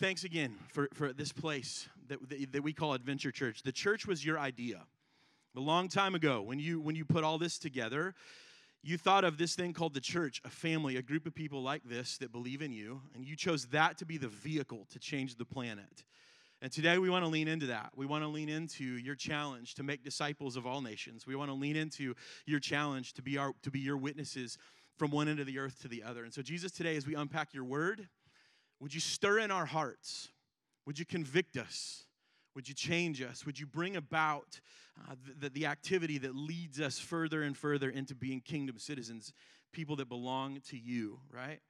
thanks again for, for this place that, that, that we call Adventure Church. The church was your idea. A long time ago, when you when you put all this together, you thought of this thing called the church, a family, a group of people like this that believe in you, and you chose that to be the vehicle to change the planet. And today we want to lean into that. We want to lean into your challenge to make disciples of all nations. We want to lean into your challenge to be our to be your witnesses from one end of the earth to the other. And so Jesus today as we unpack your word, would you stir in our hearts? Would you convict us? Would you change us? Would you bring about uh, the, the activity that leads us further and further into being kingdom citizens, people that belong to you, right?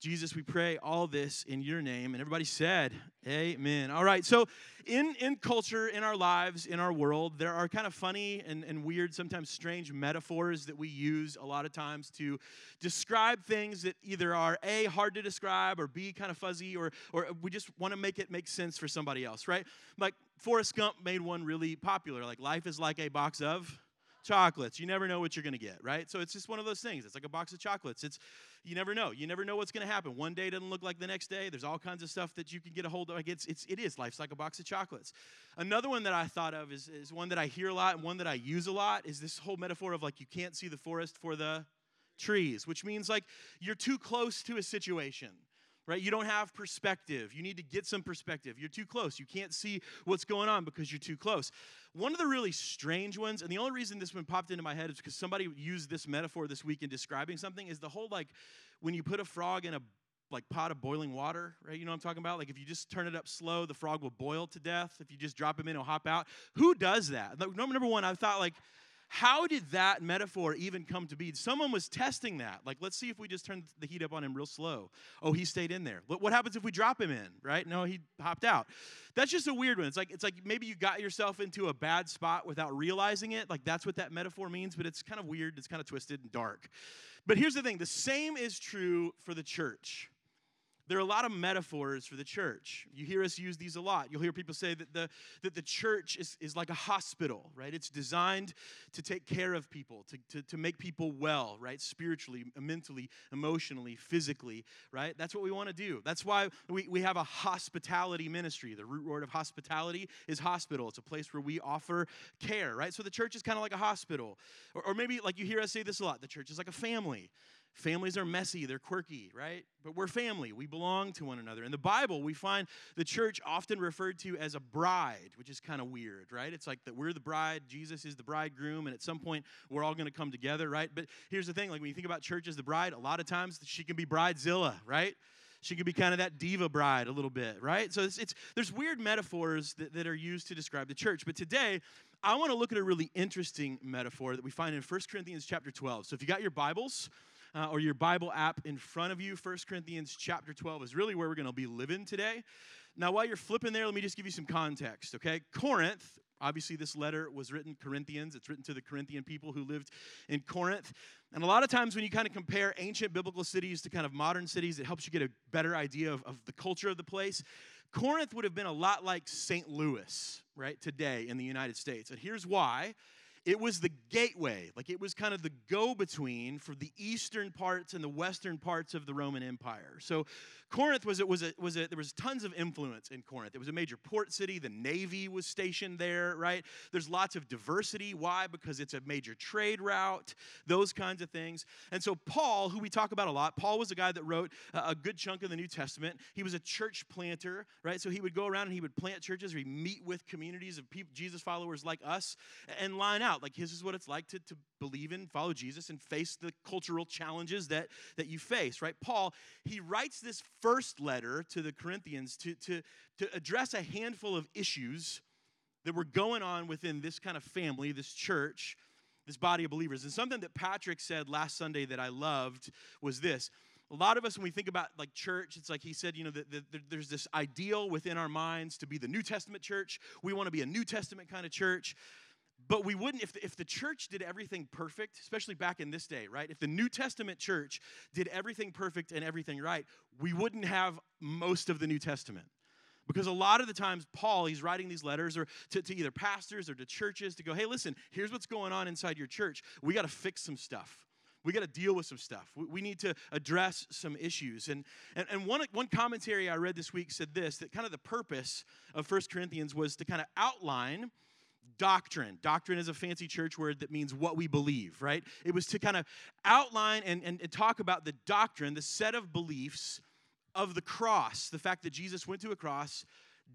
Jesus, we pray all this in your name. And everybody said, Amen. All right, so in, in culture, in our lives, in our world, there are kind of funny and, and weird, sometimes strange metaphors that we use a lot of times to describe things that either are A, hard to describe, or B, kind of fuzzy, or, or we just want to make it make sense for somebody else, right? Like Forrest Gump made one really popular, like life is like a box of chocolates. You never know what you're going to get, right? So it's just one of those things. It's like a box of chocolates. It's you never know. You never know what's going to happen. One day doesn't look like the next day. There's all kinds of stuff that you can get a hold of. Like it's, it's it is life's like a box of chocolates. Another one that I thought of is, is one that I hear a lot and one that I use a lot is this whole metaphor of like you can't see the forest for the trees, which means like you're too close to a situation right? You don't have perspective. You need to get some perspective. You're too close. You can't see what's going on because you're too close. One of the really strange ones, and the only reason this one popped into my head is because somebody used this metaphor this week in describing something, is the whole like when you put a frog in a like pot of boiling water, right? You know what I'm talking about? Like if you just turn it up slow, the frog will boil to death. If you just drop him in, he'll hop out. Who does that? Number one, I thought like, how did that metaphor even come to be? Someone was testing that. Like, let's see if we just turn the heat up on him real slow. Oh, he stayed in there. What happens if we drop him in? Right? No, he hopped out. That's just a weird one. It's like it's like maybe you got yourself into a bad spot without realizing it. Like that's what that metaphor means, but it's kind of weird. It's kind of twisted and dark. But here's the thing: the same is true for the church there are a lot of metaphors for the church. You hear us use these a lot. You'll hear people say that the, that the church is, is like a hospital, right? It's designed to take care of people, to, to, to make people well, right? Spiritually, mentally, emotionally, physically, right? That's what we want to do. That's why we, we have a hospitality ministry. The root word of hospitality is hospital. It's a place where we offer care, right? So the church is kind of like a hospital. Or, or maybe, like you hear us say this a lot, the church is like a family. Families are messy, they're quirky, right? But we're family, we belong to one another. In the Bible, we find the church often referred to as a bride, which is kind of weird, right? It's like that we're the bride, Jesus is the bridegroom, and at some point we're all going to come together, right? But here's the thing like when you think about church as the bride, a lot of times she can be bridezilla, right? She can be kind of that diva bride a little bit, right? So it's, it's there's weird metaphors that, that are used to describe the church. But today, I want to look at a really interesting metaphor that we find in 1 Corinthians chapter 12. So if you got your Bibles, uh, or your Bible app in front of you, 1 Corinthians chapter 12 is really where we're going to be living today. Now, while you're flipping there, let me just give you some context, okay? Corinth, obviously, this letter was written Corinthians. It's written to the Corinthian people who lived in Corinth. And a lot of times, when you kind of compare ancient biblical cities to kind of modern cities, it helps you get a better idea of, of the culture of the place. Corinth would have been a lot like St. Louis, right, today in the United States. And here's why it was the gateway, like it was kind of the go between for the eastern parts and the western parts of the Roman Empire. So Corinth was it was a, was a, there was tons of influence in Corinth. It was a major port city. The navy was stationed there, right? There's lots of diversity. Why? Because it's a major trade route. Those kinds of things. And so Paul, who we talk about a lot, Paul was a guy that wrote a good chunk of the New Testament. He was a church planter, right? So he would go around and he would plant churches. Or he'd meet with communities of people, Jesus followers like us, and line out like this is what it's like to, to believe in, follow Jesus, and face the cultural challenges that that you face, right? Paul, he writes this first letter to the Corinthians to, to, to address a handful of issues that were going on within this kind of family, this church, this body of believers. And something that Patrick said last Sunday that I loved was this. A lot of us, when we think about like church, it's like he said, you know, that the, there's this ideal within our minds to be the New Testament church. We want to be a New Testament kind of church. But we wouldn't, if the, if the church did everything perfect, especially back in this day, right? If the New Testament church did everything perfect and everything right, we wouldn't have most of the New Testament. Because a lot of the times, Paul, he's writing these letters or to, to either pastors or to churches to go, hey, listen, here's what's going on inside your church. We got to fix some stuff. We got to deal with some stuff. We, we, need to address some issues. And, and, and one, one commentary I read this week said this that kind of the purpose of First Corinthians was to kind of outline doctrine. Doctrine is a fancy church word that means what we believe, right? It was to kind of outline and, and, and talk about the doctrine, the set of beliefs of the cross, the fact that Jesus went to a cross,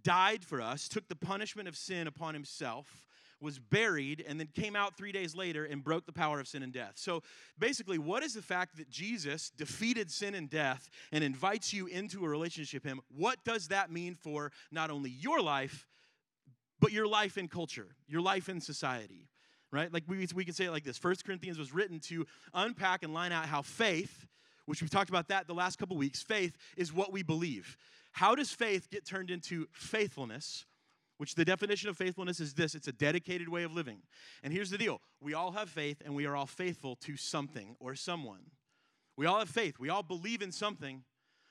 died for us, took the punishment of sin upon himself, was buried, and then came out three days later and broke the power of sin and death. So basically, what is the fact that Jesus defeated sin and death and invites you into a relationship with him? What does that mean for not only your life, but your life in culture, your life in society? Right? Like we, we can say it like this First Corinthians was written to unpack and line out how faith which we've talked about that the last couple weeks. Faith is what we believe. How does faith get turned into faithfulness? Which the definition of faithfulness is this it's a dedicated way of living. And here's the deal we all have faith and we are all faithful to something or someone. We all have faith, we all believe in something.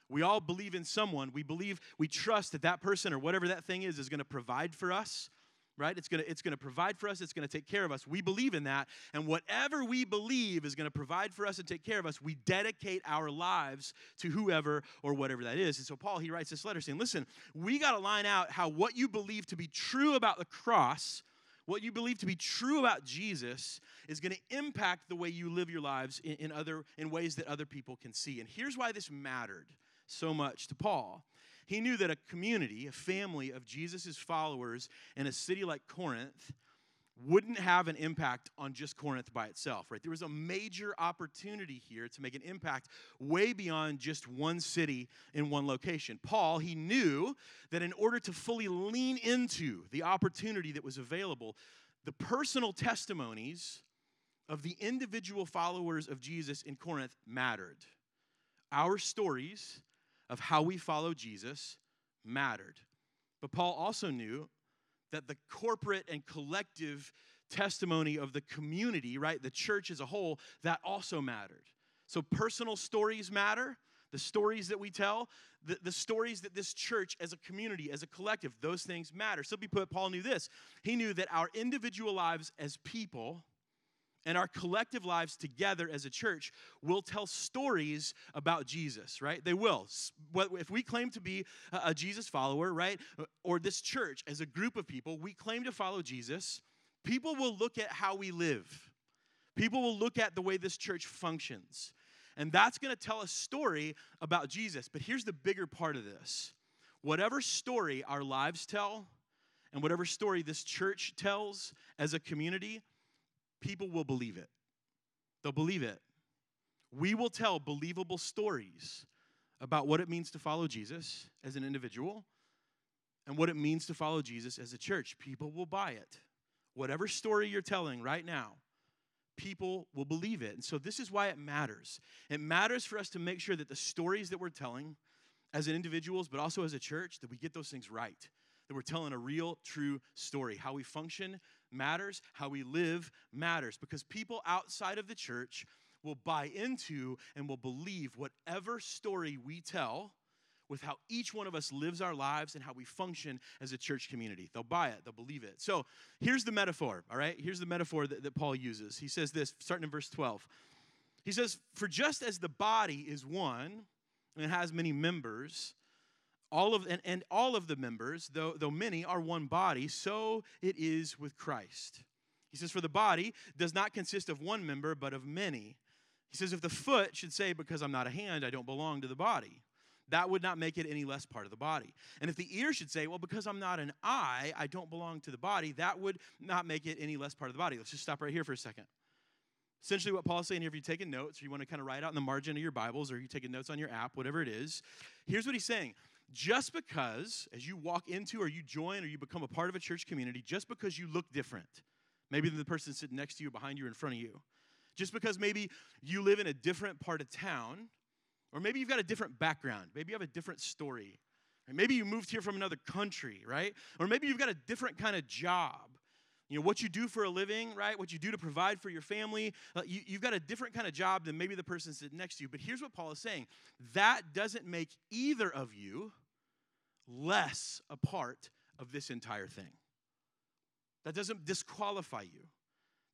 We all believe in someone. We believe, we trust that that person or whatever that thing is is going to provide for us right? It's gonna, it's gonna provide for us, it's gonna take care of us. We believe in that. And whatever we believe is gonna provide for us and take care of us, we dedicate our lives to whoever or whatever that is. And so Paul, he writes this letter saying, listen, we gotta line out how what you believe to be true about the cross. What you believe to be true about Jesus is going to impact the way you live your lives in, in, other in ways that other people can see. And here's why this mattered so much to Paul. He knew that a community, a family of Jesus' followers in a city like Corinth wouldn't have an impact on just Corinth by itself, right? There was a major opportunity here to make an impact way beyond just one city in one location. Paul, he knew that in order to fully lean into the opportunity that was available, the personal testimonies of the individual followers of Jesus in Corinth mattered. Our stories of how we follow Jesus mattered. But Paul also knew that the corporate and collective testimony of the community, right, the church as a whole, that also mattered. So personal stories matter, the stories that we tell, the, the stories that this church as a community, as a collective, those things matter. Simply put, Paul knew this. He knew that our individual lives as people and our collective lives together as a church will tell stories about Jesus, right? They will. If we claim to be a Jesus follower, right, or this church as a group of people, we claim to follow Jesus, people will look at how we live. People will look at the way this church functions. And that's going to tell a story about Jesus. But here's the bigger part of this whatever story our lives tell, and whatever story this church tells as a community, people will believe it. They'll believe it. We will tell believable stories about what it means to follow Jesus as an individual and what it means to follow Jesus as a church. People will buy it. Whatever story you're telling right now, people will believe it. And so this is why it matters. It matters for us to make sure that the stories that we're telling as an individuals, but also as a church, that we get those things right. That we're telling a real, true story. How we function matters, how we live matters, because people outside of the church will buy into and will believe whatever story we tell with how each one of us lives our lives and how we function as a church community. They'll buy it, they'll believe it. So here's the metaphor, all right? Here's the metaphor that, that Paul uses. He says this, starting in verse 12. He says, For just as the body is one and has many members, all of and, and all of the members though though many are one body so it is with christ. He says for the body does not consist of one member but of many. He says if the foot should say because i'm not a hand i don't belong to the body that would not make it any less part of the body. And if the ear should say well because i'm not an eye i don't belong to the body that would not make it any less part of the body. Let's just stop right here for a second. Essentially what paul's saying here if you're taking notes or you want to kind of write out in the margin of your bibles or you're taking notes on your app whatever it is here's what he's saying just because as you walk into or you join or you become a part of a church community, just because you look different, maybe than the person sitting next to you, behind you, or in front of you, just because maybe you live in a different part of town, or maybe you've got a different background, maybe you have a different story, maybe you moved here from another country, right? Or maybe you've got a different kind of job you know what you do for a living right what you do to provide for your family uh, you, you've got a different kind of job than maybe the person sitting next to you but here's what paul is saying that doesn't make either of you less a part of this entire thing that doesn't disqualify you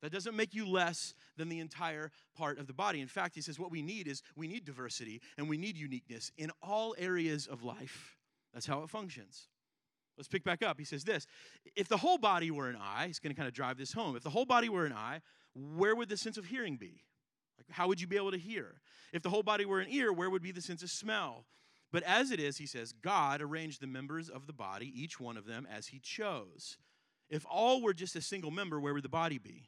That doesn't make you less than the entire part of the body. In fact, he says what we need is we need diversity and we need uniqueness in all areas of life. That's how it functions. Let's pick back up. He says this If the whole body were an eye, he's going to kind of drive this home. If the whole body were an eye, where would the sense of hearing be? Like, how would you be able to hear? If the whole body were an ear, where would be the sense of smell? But as it is, he says, God arranged the members of the body, each one of them, as he chose. If all were just a single member, where would the body be?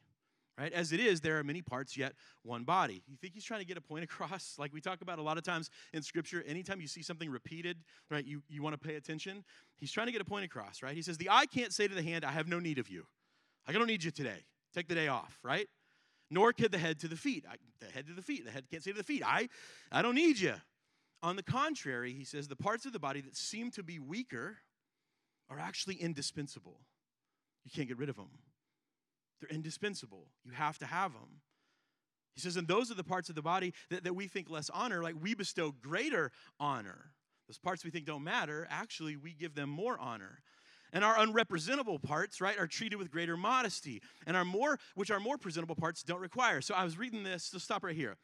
Right? As it is, there are many parts, yet one body. You think he's trying to get a point across? Like we talk about a lot of times in Scripture, anytime you see something repeated, right, you, you want to pay attention. He's trying to get a point across, right? He says, The eye can't say to the hand, I have no need of you. I don't need you today. Take the day off, right? Nor could the head to the feet. I, the head to the feet. The head can't say to the feet, I, I don't need you. On the contrary, he says, the parts of the body that seem to be weaker are actually indispensable. You can't get rid of them. They're indispensable. You have to have them. He says, and those are the parts of the body that, that we think less honor, like we bestow greater honor. Those parts we think don't matter, actually, we give them more honor. And our unrepresentable parts, right, are treated with greater modesty. And our more, which our more presentable parts don't require. So I was reading this, so stop right here.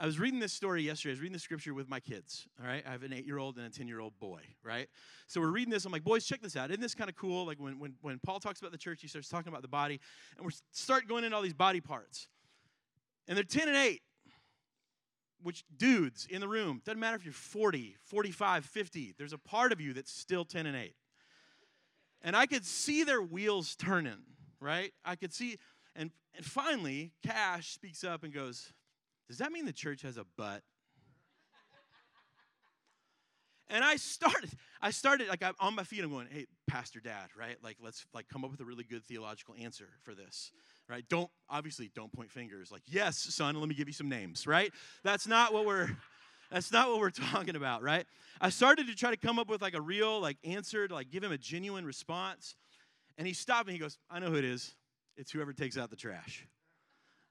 I was reading this story yesterday. I was reading the scripture with my kids. All right, I have an eight-year-old and a ten-year-old boy. Right, so we're reading this. I'm like, boys, check this out. Isn't this kind of cool? Like when, when when Paul talks about the church, he starts talking about the body, and we're start going into all these body parts, and they're ten and eight. Which dudes in the room? Doesn't matter if you're 40, 45, 50. There's a part of you that's still 10 and 8. And I could see their wheels turning, right? I could see, and, and finally, Cash speaks up and goes, does that mean the church has a butt? and I started, I started like I'm on my feet. I'm going, hey, Pastor Dad, right? Like let's like come up with a really good theological answer for this, right? Don't obviously don't point fingers. Like yes, son, let me give you some names, right? That's not what we're. That's not what we're talking about, right? I started to try to come up with like a real like answer to like give him a genuine response, and he stopped me. He goes, "I know who it is. It's whoever takes out the trash."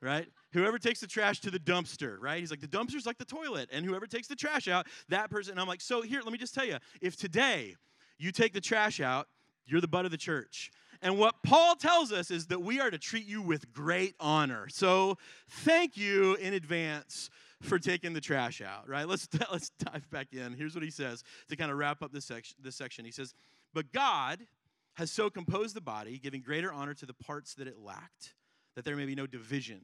Right? Whoever takes the trash to the dumpster, right? He's like, the dumpster's like the toilet, and whoever takes the trash out, that person. And I'm like, so here, let me just tell you if today you take the trash out, you're the butt of the church. And what Paul tells us is that we are to treat you with great honor. So thank you in advance for taking the trash out, right? Let's, let's dive back in. Here's what he says to kind of wrap up this section, this section. He says, But God has so composed the body, giving greater honor to the parts that it lacked that there may be no division.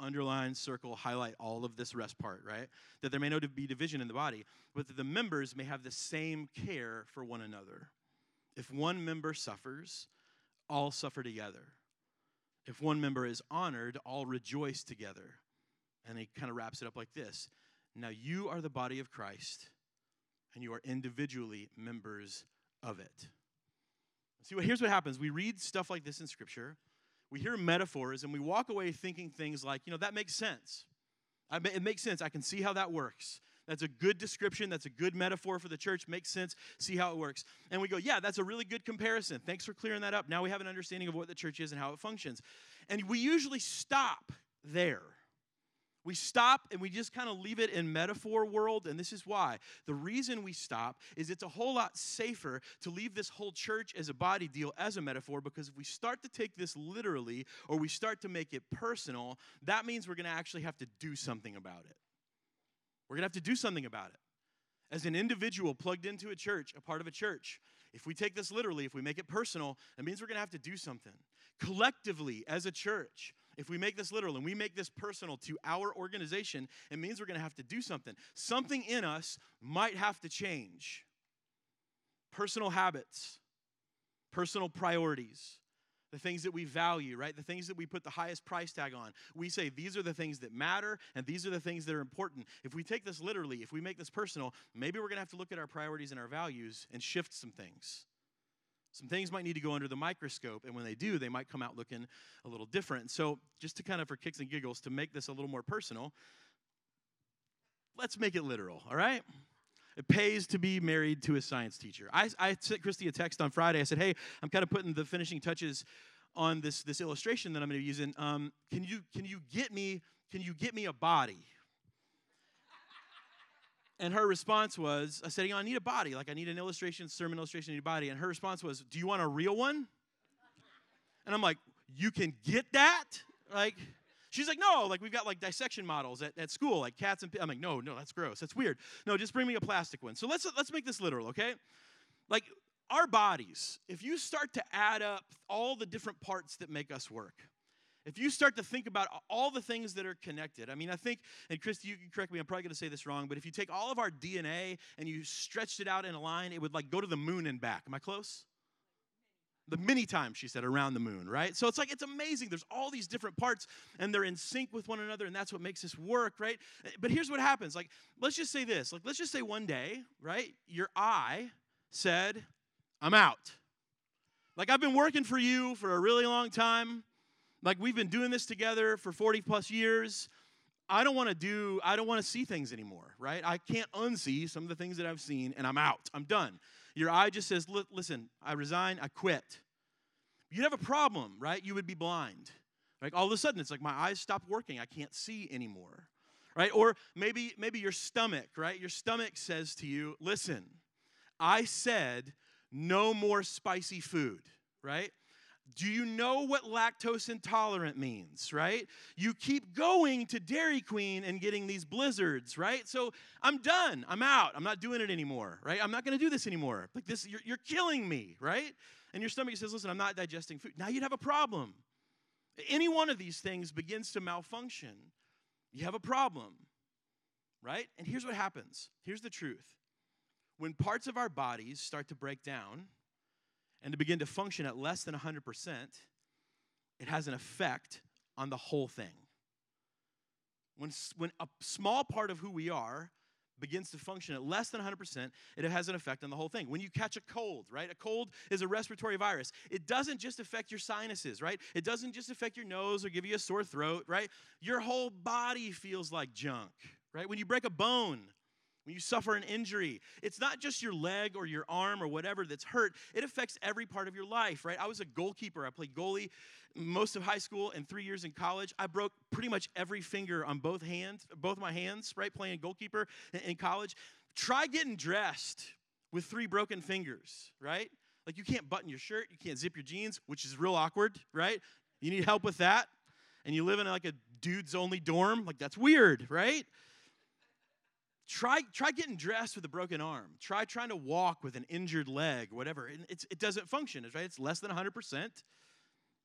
Underline, circle, highlight all of this rest part, right? That there may no be division in the body, but that the members may have the same care for one another. If one member suffers, all suffer together. If one member is honored, all rejoice together. And he kind of wraps it up like this Now you are the body of Christ, and you are individually members of it. See, here's what happens. We read stuff like this in Scripture, we hear metaphors and we walk away thinking things like, you know, that makes sense. I, it makes sense. I can see how that works. That's a good description. That's a good metaphor for the church. Makes sense. See how it works. And we go, yeah, that's a really good comparison. Thanks for clearing that up. Now we have an understanding of what the church is and how it functions. And we usually stop there. We stop and we just kind of leave it in metaphor world, and this is why. The reason we stop is it's a whole lot safer to leave this whole church as a body deal as a metaphor because if we start to take this literally or we start to make it personal, that means we're going to actually have to do something about it. We're going to have to do something about it. As an individual plugged into a church, a part of a church, if we take this literally, if we make it personal, it means we're going to have to do something. Collectively, as a church, if we make this literal and we make this personal to our organization, it means we're going to have to do something. Something in us might have to change. Personal habits, personal priorities, the things that we value, right? The things that we put the highest price tag on. We say these are the things that matter and these are the things that are important. If we take this literally, if we make this personal, maybe we're going to have to look at our priorities and our values and shift some things. Some things might need to go under the microscope, and when they do, they might come out looking a little different. So, just to kind of for kicks and giggles, to make this a little more personal, let's make it literal, all right? It pays to be married to a science teacher. I, I sent Christy a text on Friday. I said, hey, I'm kind of putting the finishing touches on this, this illustration that I'm going to be using. Um, can, you, can, you get me, can you get me a body? And her response was, I said, you know, I need a body. Like, I need an illustration, sermon illustration, I need a body. And her response was, Do you want a real one? And I'm like, You can get that? Like, she's like, no, like we've got like dissection models at, at school, like cats and I'm like, no, no, that's gross. That's weird. No, just bring me a plastic one. So let's let's make this literal, okay? Like our bodies, if you start to add up all the different parts that make us work, if you start to think about all the things that are connected, I mean, I think, and Christy, you can correct me, I'm probably going to say this wrong, but if you take all of our DNA and you stretched it out in a line, it would like go to the moon and back. Am I close? The many times she said around the moon, right? So it's like it's amazing. There's all these different parts and they're in sync with one another, and that's what makes this work, right? Eh, but here's what happens. Like, let's just say this. Like, let's just say one day, right? Your eye said, I'm out. Like, I've been working for you for a really long time. Like, we've been doing this together for 40 plus years. I don't want to do, I don't want to see things anymore, right? I can't unsee some of the things that I've seen, and I'm out. I'm done. Your eye just says, listen, I resign, I quit. You'd have a problem, right? You would be blind. Like all of a sudden, it's like my eyes stop working. I can't see anymore, right? Or maybe maybe your stomach, right? Your stomach says to you, listen, I said no more spicy food, right? Do you know what lactose intolerant means, right? You keep going to Dairy Queen and getting these blizzards, right? So I'm done. I'm out. I'm not doing it anymore, right? I'm not going to do this anymore. Like this, you're, you're killing me, right? And your stomach says, listen, I'm not digesting food. Now you'd have a problem. Any one of these things begins to malfunction. You have a problem, right? And here's what happens here's the truth when parts of our bodies start to break down and to begin to function at less than 100%, it has an effect on the whole thing. When, when a small part of who we are begins to function at less than 100%, it has an effect on the whole thing. When you catch a cold, right? A cold is a respiratory virus. It doesn't just affect your sinuses, right? It doesn't just affect your nose or give you a sore throat, right? Your whole body feels like junk, right? When you break a bone, when you suffer an injury, it's not just your leg or your arm or whatever that's hurt, it affects every part of your life, right? I was a goalkeeper. I played goalie most of high school and three years in college. I broke pretty much every finger on both hands, both my hands, right? Playing goalkeeper in college. Try getting dressed with three broken fingers, right? Like you can't button your shirt, you can't zip your jeans, which is real awkward, right? You need help with that. And you live in like a dudes only dorm, like that's weird, right? Try, try getting dressed with a broken arm. Try trying to walk with an injured leg, whatever. It's, it doesn't function, right? It's less than 100%.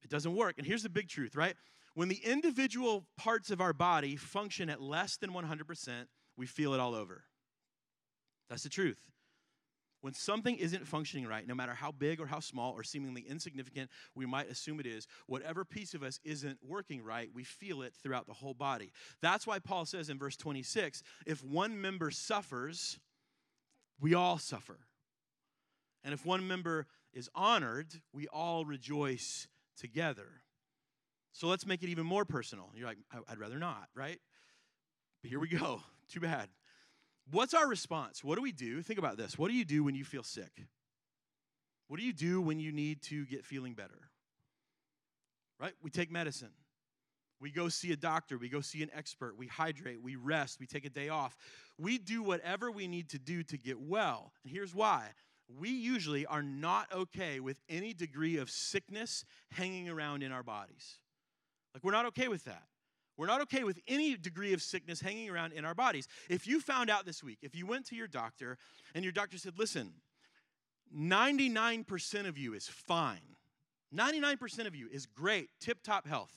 It doesn't work. And here's the big truth, right? When the individual parts of our body function at less than 100%, we feel it all over. That's the truth. When something isn't functioning right, no matter how big or how small or seemingly insignificant we might assume it is, whatever piece of us isn't working right, we feel it throughout the whole body. That's why Paul says in verse 26 if one member suffers, we all suffer. And if one member is honored, we all rejoice together. So let's make it even more personal. You're like, I'd rather not, right? But here we go. Too bad. What's our response? What do we do? Think about this. What do you do when you feel sick? What do you do when you need to get feeling better? Right? We take medicine. We go see a doctor. We go see an expert. We hydrate. We rest. We take a day off. We do whatever we need to do to get well. And here's why we usually are not okay with any degree of sickness hanging around in our bodies. Like, we're not okay with that. We're not okay with any degree of sickness hanging around in our bodies. If you found out this week, if you went to your doctor and your doctor said, listen, 99% of you is fine, 99% of you is great, tip top health,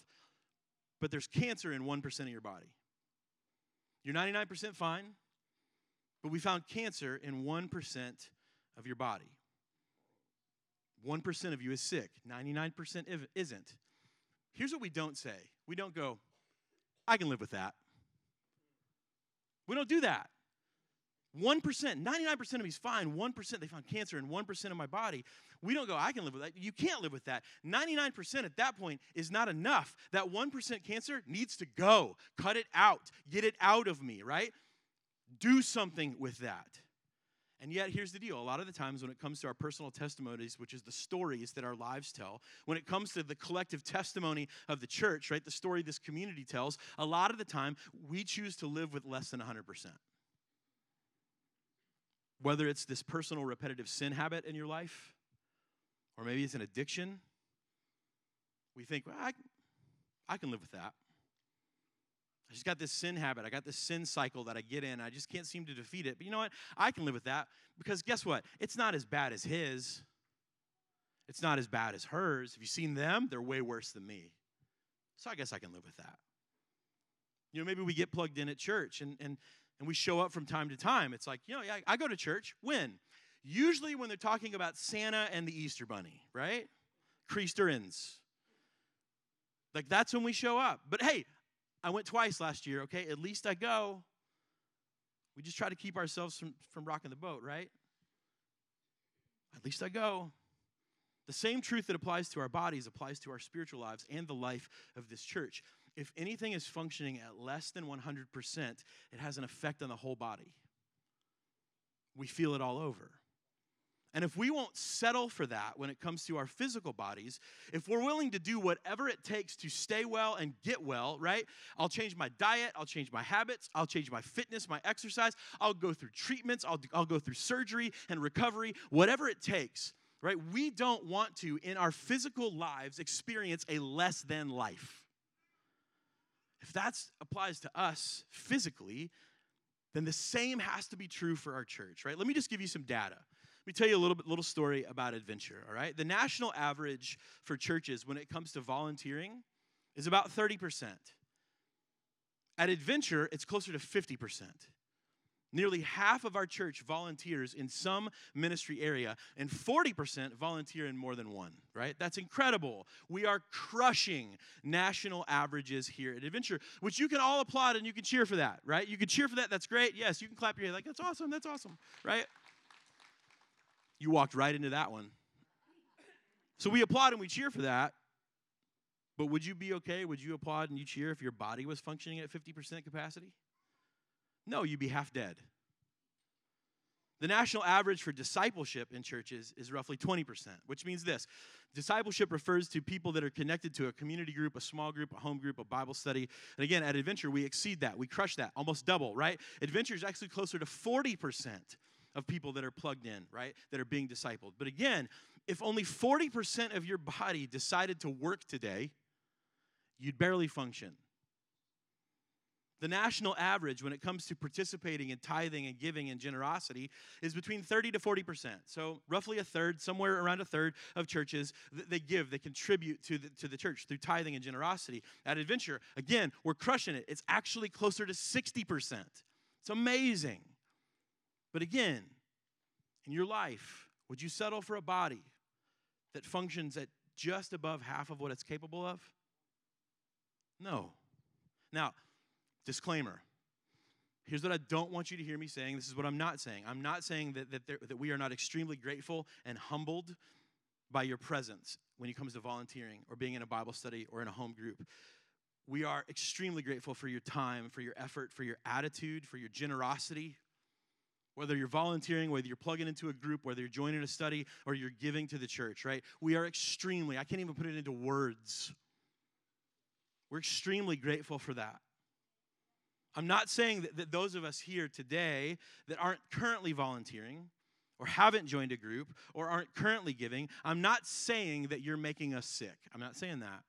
but there's cancer in 1% of your body. You're 99% fine, but we found cancer in 1% of your body. 1% of you is sick, 99% isn't. Here's what we don't say we don't go, I can live with that. We don't do that. 1%, 99% of me's fine. 1%, they found cancer in 1% of my body. We don't go, I can live with that. You can't live with that. 99% at that point is not enough. That 1% cancer needs to go. Cut it out. Get it out of me, right? Do something with that. And yet, here's the deal a lot of the times when it comes to our personal testimonies, which is the stories that our lives tell, when it comes to the collective testimony of the church, right, the story this community tells, a lot of the time we choose to live with less than 100%. Whether it's this personal repetitive sin habit in your life, or maybe it's an addiction, we think, well, I, I can live with that. I just got this sin habit. I got this sin cycle that I get in. I just can't seem to defeat it. But you know what? I can live with that because guess what? It's not as bad as his. It's not as bad as hers. Have you seen them? They're way worse than me. So I guess I can live with that. You know, maybe we get plugged in at church and, and, and we show up from time to time. It's like, you know, yeah, I go to church. When? Usually when they're talking about Santa and the Easter Bunny, right? Creasterins. Like that's when we show up. But hey, I went twice last year, okay? At least I go. We just try to keep ourselves from, from rocking the boat, right? At least I go. The same truth that applies to our bodies applies to our spiritual lives and the life of this church. If anything is functioning at less than 100%, it has an effect on the whole body. We feel it all over. And if we won't settle for that when it comes to our physical bodies, if we're willing to do whatever it takes to stay well and get well, right? I'll change my diet, I'll change my habits, I'll change my fitness, my exercise, I'll go through treatments, I'll, I'll go through surgery and recovery, whatever it takes, right? We don't want to, in our physical lives, experience a less than life. If that applies to us physically, then the same has to be true for our church, right? Let me just give you some data. Let me tell you a little bit, little story about adventure, all right? The national average for churches when it comes to volunteering is about 30%. At Adventure, it's closer to 50%. Nearly half of our church volunteers in some ministry area, and 40% volunteer in more than one, right? That's incredible. We are crushing national averages here at Adventure, which you can all applaud and you can cheer for that, right? You can cheer for that. That's great. Yes, you can clap your hand like, that's awesome. That's awesome, right? You walked right into that one. So we applaud and we cheer for that. But would you be okay? Would you applaud and you cheer if your body was functioning at 50% capacity? No, you'd be half dead. The national average for discipleship in churches is roughly 20%, which means this discipleship refers to people that are connected to a community group, a small group, a home group, a Bible study. And again, at Adventure, we exceed that. We crush that, almost double, right? Adventure is actually closer to 40% of people that are plugged in, right? That are being discipled. But again, if only 40% of your body decided to work today, you'd barely function. The national average when it comes to participating in tithing and giving and generosity is between 30 to 40%. So, roughly a third, somewhere around a third of churches, they give, they contribute to the, to the church through tithing and generosity. At Adventure, again, we're crushing it. It's actually closer to 60%. It's amazing. But again, in your life, would you settle for a body that functions at just above half of what it's capable of? No. Now, disclaimer. Here's what I don't want you to hear me saying. This is what I'm not saying. I'm not saying that, that, there, that we are not extremely grateful and humbled by your presence when it comes to volunteering or being in a Bible study or in a home group. We are extremely grateful for your time, for your effort, for your attitude, for your generosity, whether you're volunteering, whether you're plugging into a group, whether you're joining a study, or you're giving to the church, right? We are extremely, I can't even put it into words. We're extremely grateful for that. I'm not saying that, that those of us here today that aren't currently volunteering or haven't joined a group or aren't currently giving, I'm not saying that you're making us sick. I'm not saying that.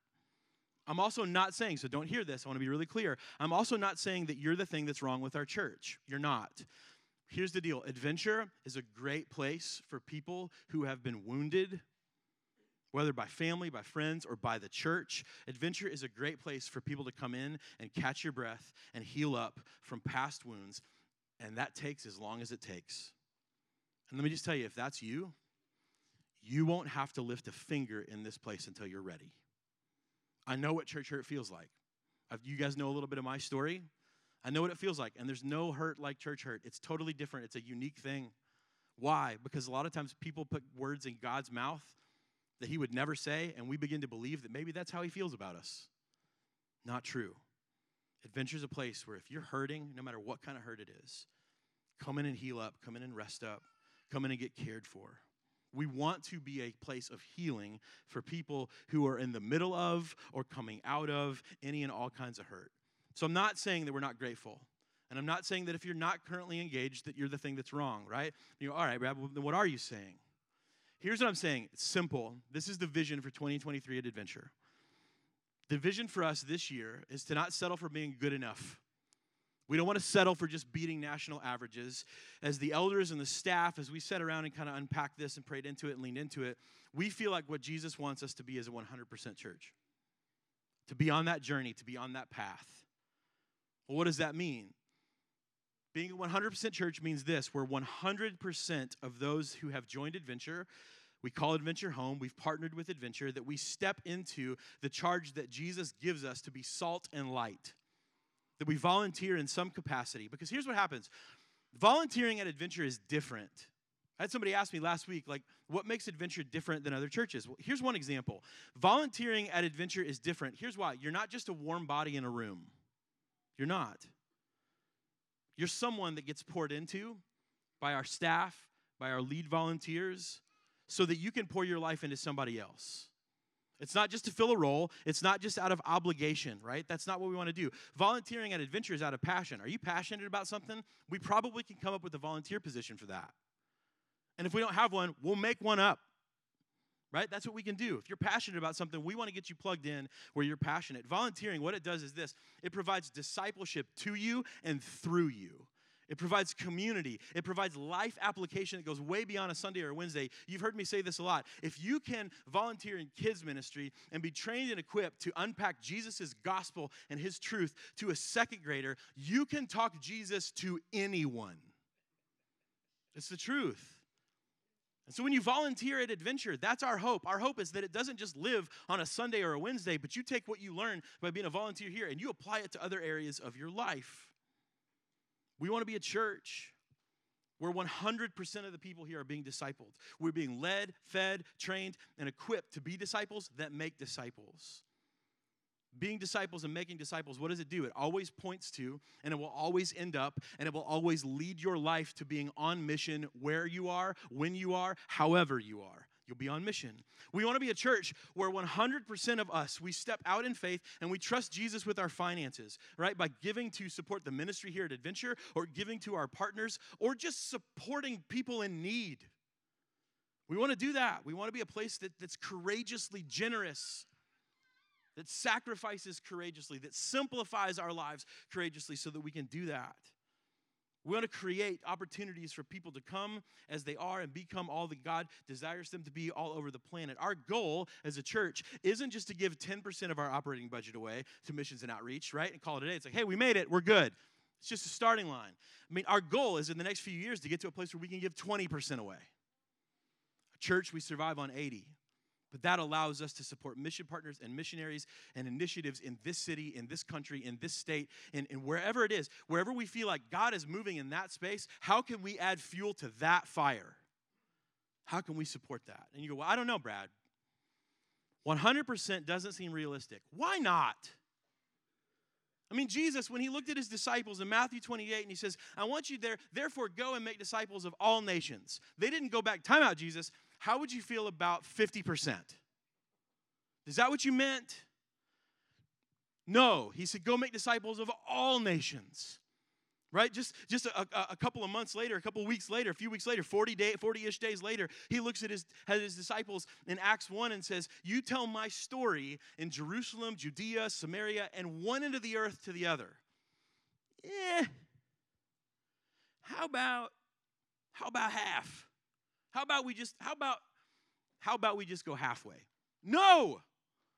I'm also not saying, so don't hear this, I want to be really clear. I'm also not saying that you're the thing that's wrong with our church. You're not. Here's the deal Adventure is a great place for people who have been wounded, whether by family, by friends, or by the church. Adventure is a great place for people to come in and catch your breath and heal up from past wounds. And that takes as long as it takes. And let me just tell you if that's you, you won't have to lift a finger in this place until you're ready. I know what church hurt feels like. You guys know a little bit of my story. I know what it feels like, and there's no hurt like church hurt. It's totally different, it's a unique thing. Why? Because a lot of times people put words in God's mouth that He would never say, and we begin to believe that maybe that's how He feels about us. Not true. Adventure is a place where if you're hurting, no matter what kind of hurt it is, come in and heal up, come in and rest up, come in and get cared for. We want to be a place of healing for people who are in the middle of or coming out of any and all kinds of hurt. So I'm not saying that we're not grateful. And I'm not saying that if you're not currently engaged, that you're the thing that's wrong, right? You go, all right, Brad, then what are you saying? Here's what I'm saying it's simple. This is the vision for 2023 at Adventure. The vision for us this year is to not settle for being good enough. We don't want to settle for just beating national averages. As the elders and the staff, as we sat around and kind of unpacked this and prayed into it and leaned into it, we feel like what Jesus wants us to be is a 100% church. To be on that journey, to be on that path. Well, what does that mean? Being a 100% church means this we're 100% of those who have joined Adventure. We call Adventure home. We've partnered with Adventure that we step into the charge that Jesus gives us to be salt and light that we volunteer in some capacity. Because here's what happens volunteering at Adventure is different. I had somebody ask me last week, like, what makes Adventure different than other churches? Well, here's one example. Volunteering at Adventure is different. Here's why you're not just a warm body in a room, you're not. You're someone that gets poured into by our staff, by our lead volunteers, so that you can pour your life into somebody else. It's not just to fill a role. It's not just out of obligation, right? That's not what we want to do. Volunteering at Adventure is out of passion. Are you passionate about something? We probably can come up with a volunteer position for that. And if we don't have one, we'll make one up. Right? That's what we can do. If you're passionate about something, we want to get you plugged in where you're passionate. Volunteering, what it does is this it provides discipleship to you and through you. It provides community. It provides life application that goes way beyond a Sunday or a Wednesday. You've heard me say this a lot. If you can volunteer in kids' ministry and be trained and equipped to unpack Jesus' gospel and his truth to a second grader, you can talk Jesus to anyone. It's the truth. And so when you volunteer at Adventure, that's our hope. Our hope is that it doesn't just live on a Sunday or a Wednesday, but you take what you learn by being a volunteer here and you apply it to other areas of your life. We want to be a church where 100% of the people here are being discipled. We're being led, fed, trained, and equipped to be disciples that make disciples. Being disciples and making disciples, what does it do? It always points to, and it will always end up, and it will always lead your life to being on mission where you are, when you are, however you are. You'll be on mission. We want to be a church where 100% of us, we step out in faith and we trust Jesus with our finances, right? By giving to support the ministry here at Adventure or giving to our partners or just supporting people in need. We want to do that. We want to be a place that, that's courageously generous, that sacrifices courageously, that simplifies our lives courageously so that we can do that. We want to create opportunities for people to come as they are and become all that God desires them to be all over the planet. Our goal as a church isn't just to give 10% of our operating budget away to missions and outreach, right? And call it a day. It's like, hey, we made it, we're good. It's just a starting line. I mean, our goal is in the next few years to get to a place where we can give 20% away. A church, we survive on 80. But that allows us to support mission partners and missionaries and initiatives in this city, in this country, in this state, and, and wherever it is, wherever we feel like God is moving in that space, how can we add fuel to that fire? How can we support that? And you go, well, I don't know, Brad. 100% doesn't seem realistic. Why not? I mean, Jesus, when he looked at his disciples in Matthew 28, and he says, I want you there, therefore go and make disciples of all nations. They didn't go back, time out, Jesus how would you feel about 50%? Is that what you meant? No. He said, go make disciples of all nations. Right? Just, just a, a, couple of months later, a couple of weeks later, a few weeks later, 40 day, 40-ish days later, he looks at his, at his disciples in Acts 1 and says, You tell my story in Jerusalem, Judea, Samaria, and one end of the earth to the other. Eh. How about, how about half? How about we just how about how about we just go halfway? No.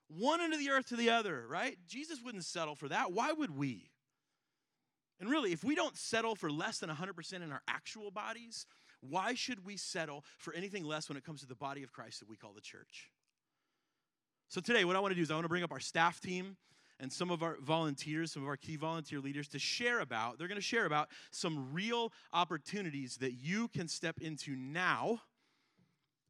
One end of the earth to the other, right? Jesus wouldn't settle for that. Why would we? And really, if we don't settle for less than 100% in our actual bodies, why should we settle for anything less when it comes to the body of Christ that we call the church? So, today, what I want to do is I want to bring up our staff team and some of our volunteers, some of our key volunteer leaders to share about. They're going to share about some real opportunities that you can step into now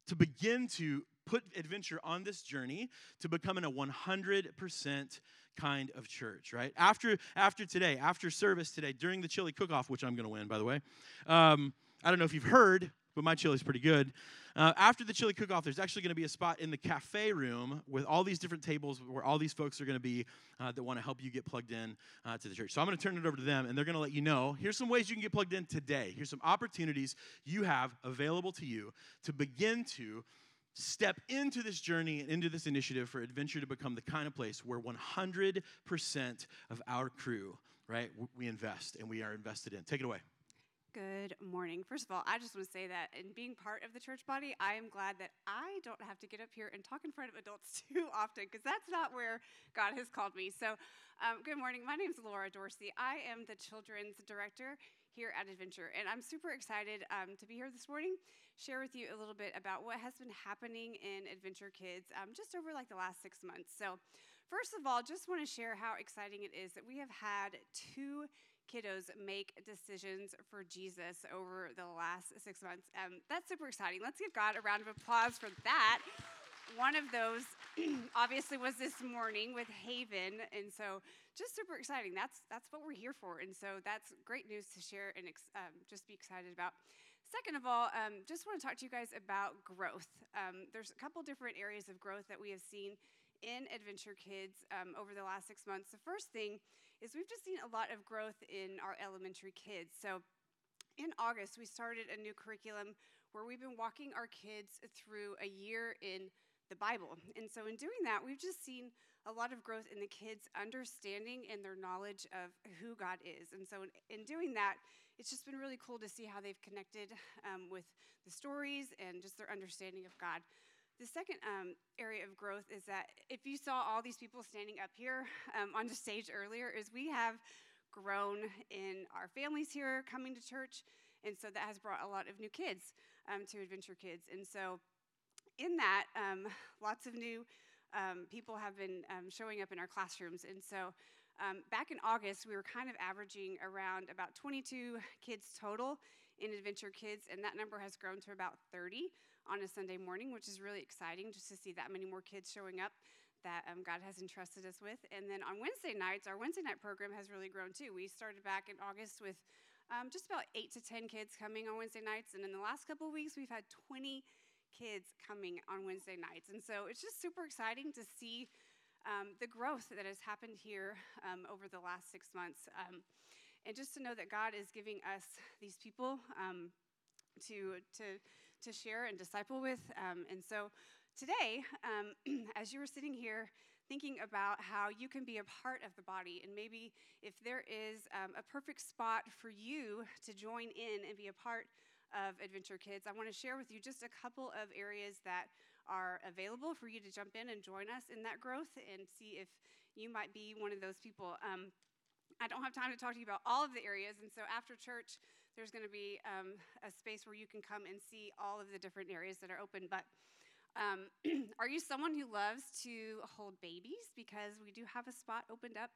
to begin to put adventure on this journey to becoming a 100% kind of church right after after today after service today during the chili cook-off which i'm going to win by the way um, i don't know if you've heard but my chili's pretty good uh, after the chili cook off, there's actually going to be a spot in the cafe room with all these different tables where all these folks are going to be uh, that want to help you get plugged in uh, to the church. So I'm going to turn it over to them, and they're going to let you know here's some ways you can get plugged in today. Here's some opportunities you have available to you to begin to step into this journey and into this initiative for Adventure to become the kind of place where 100% of our crew, right, we invest and we are invested in. Take it away. Good morning. First of all, I just want to say that in being part of the church body, I am glad that I don't have to get up here and talk in front of adults too often because that's not where God has called me. So, um, good morning. My name is Laura Dorsey. I am the children's director here at Adventure, and I'm super excited um, to be here this morning, share with you a little bit about what has been happening in Adventure Kids um, just over like the last six months. So, first of all, just want to share how exciting it is that we have had two kiddos make decisions for Jesus over the last six months. Um, that's super exciting. Let's give God a round of applause for that. One of those obviously was this morning with Haven, and so just super exciting. That's that's what we're here for, and so that's great news to share and ex- um, just be excited about. Second of all, um, just want to talk to you guys about growth. Um, there's a couple different areas of growth that we have seen in Adventure Kids um, over the last six months. The first thing is we've just seen a lot of growth in our elementary kids. So in August, we started a new curriculum where we've been walking our kids through a year in the Bible. And so in doing that, we've just seen a lot of growth in the kids' understanding and their knowledge of who God is. And so in, in doing that, it's just been really cool to see how they've connected um, with the stories and just their understanding of God. The second um, area of growth is that if you saw all these people standing up here um, on the stage earlier, is we have grown in our families here coming to church, and so that has brought a lot of new kids um, to Adventure Kids. And so, in that, um, lots of new um, people have been um, showing up in our classrooms. And so, back in August, we were kind of averaging around about 22 kids total in Adventure Kids, and that number has grown to about 30 on a Sunday morning, which is really exciting just to see that many more kids showing up that um, God has entrusted us with. And then on Wednesday nights, our Wednesday night program has really grown too. We started back in August with um, just about eight to 10 kids coming on Wednesday nights. And in the last couple of weeks, we've had 20 kids coming on Wednesday nights. And so it's just super exciting to see um, the growth that has happened here um, over the last six months. Um, and just to know that God is giving us these people um, to, to, to share and disciple with. Um, and so today, um, as you were sitting here thinking about how you can be a part of the body, and maybe if there is um, a perfect spot for you to join in and be a part of Adventure Kids, I want to share with you just a couple of areas that are available for you to jump in and join us in that growth and see if you might be one of those people. Um, I don't have time to talk to you about all of the areas, and so after church, there's going to be um, a space where you can come and see all of the different areas that are open. But um, are you someone who loves to hold babies? Because we do have a spot opened up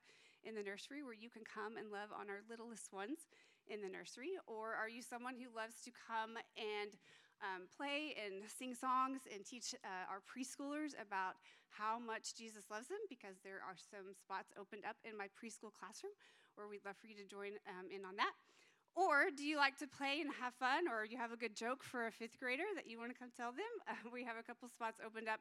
in the nursery where you can come and love on our littlest ones in the nursery. Or are you someone who loves to come and um, play and sing songs and teach uh, our preschoolers about how much Jesus loves them? Because there are some spots opened up in my preschool classroom where we'd love for you to join um, in on that. Or do you like to play and have fun, or you have a good joke for a fifth grader that you want to come tell them? Uh, we have a couple spots opened up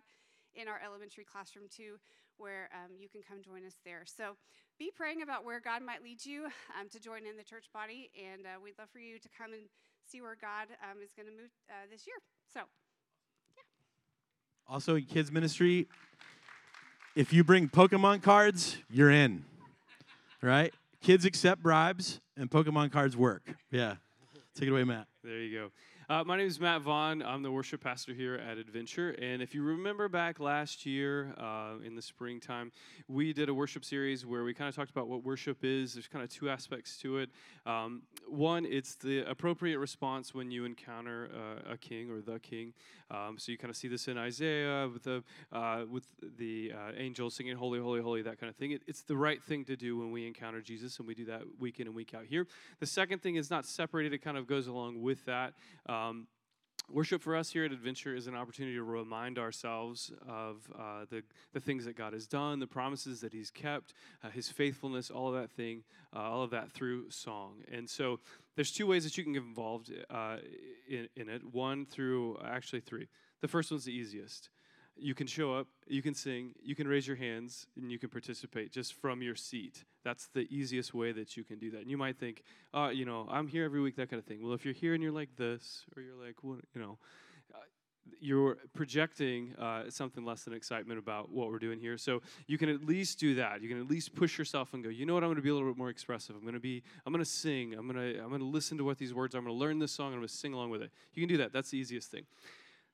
in our elementary classroom too, where um, you can come join us there. So be praying about where God might lead you um, to join in the church body, and uh, we'd love for you to come and see where God um, is going to move uh, this year. So, yeah. Also, in kids ministry, if you bring Pokemon cards, you're in, right? Kids accept bribes, and Pokemon cards work. Yeah. Take it away, Matt. There you go. Uh, my name is Matt Vaughn. I'm the worship pastor here at Adventure. And if you remember back last year uh, in the springtime, we did a worship series where we kind of talked about what worship is. There's kind of two aspects to it. Um, one, it's the appropriate response when you encounter uh, a king or the king. Um, so you kind of see this in Isaiah with the uh, with the uh, angels singing "Holy, Holy, Holy," that kind of thing. It, it's the right thing to do when we encounter Jesus, and we do that week in and week out here. The second thing is not separated; it kind of goes along with that. Um, Worship for us here at Adventure is an opportunity to remind ourselves of uh, the, the things that God has done, the promises that He's kept, uh, His faithfulness, all of that thing, uh, all of that through song. And so there's two ways that you can get involved uh, in, in it. One through, actually, three. The first one's the easiest you can show up, you can sing, you can raise your hands, and you can participate just from your seat. That's the easiest way that you can do that. And you might think, oh, you know, I'm here every week, that kind of thing. Well, if you're here and you're like this, or you're like, you know, uh, you're projecting uh, something less than excitement about what we're doing here. So you can at least do that. You can at least push yourself and go, you know what? I'm going to be a little bit more expressive. I'm going to be. I'm going to sing. I'm going to. I'm going to listen to what these words. are. I'm going to learn this song. I'm going to sing along with it. You can do that. That's the easiest thing.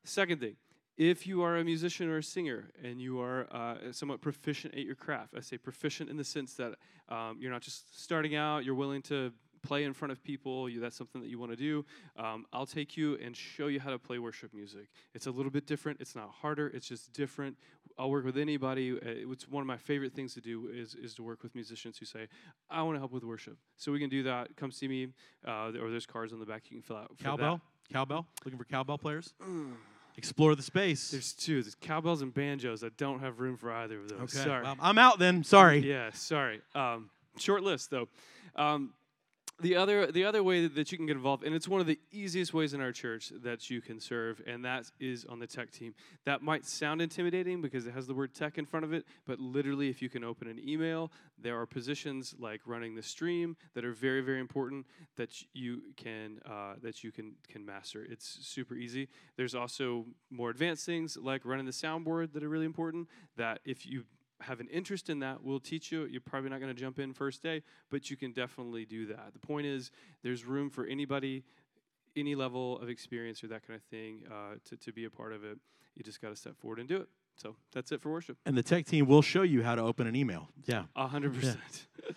Second thing, if you are a musician or a singer and you are uh, somewhat proficient at your craft, I say proficient in the sense that um, you're not just starting out, you're willing to play in front of people, you, that's something that you want to do, um, I'll take you and show you how to play worship music. It's a little bit different. It's not harder. It's just different. I'll work with anybody. Uh, it's one of my favorite things to do is, is to work with musicians who say, I want to help with worship. So we can do that. Come see me, uh, or there's cards on the back you can fill out. Cowbell? Cowbell? Looking for cowbell players? Explore the space. There's two. There's cowbells and banjos. I don't have room for either of those. okay. Sorry. Well, I'm out then. Sorry. Yeah, sorry. Um, short list though. Um, the other the other way that you can get involved and it's one of the easiest ways in our church that you can serve and that is on the tech team. That might sound intimidating because it has the word tech in front of it but literally if you can open an email there are positions like running the stream that are very very important that you can uh, that you can can master. It's super easy. There's also more advanced things like running the soundboard that are really important that if you have an interest in that, we'll teach you. You're probably not going to jump in first day, but you can definitely do that. The point is, there's room for anybody, any level of experience or that kind of thing uh, to, to be a part of it. You just got to step forward and do it. So that's it for worship. And the tech team will show you how to open an email. Yeah. A hundred percent.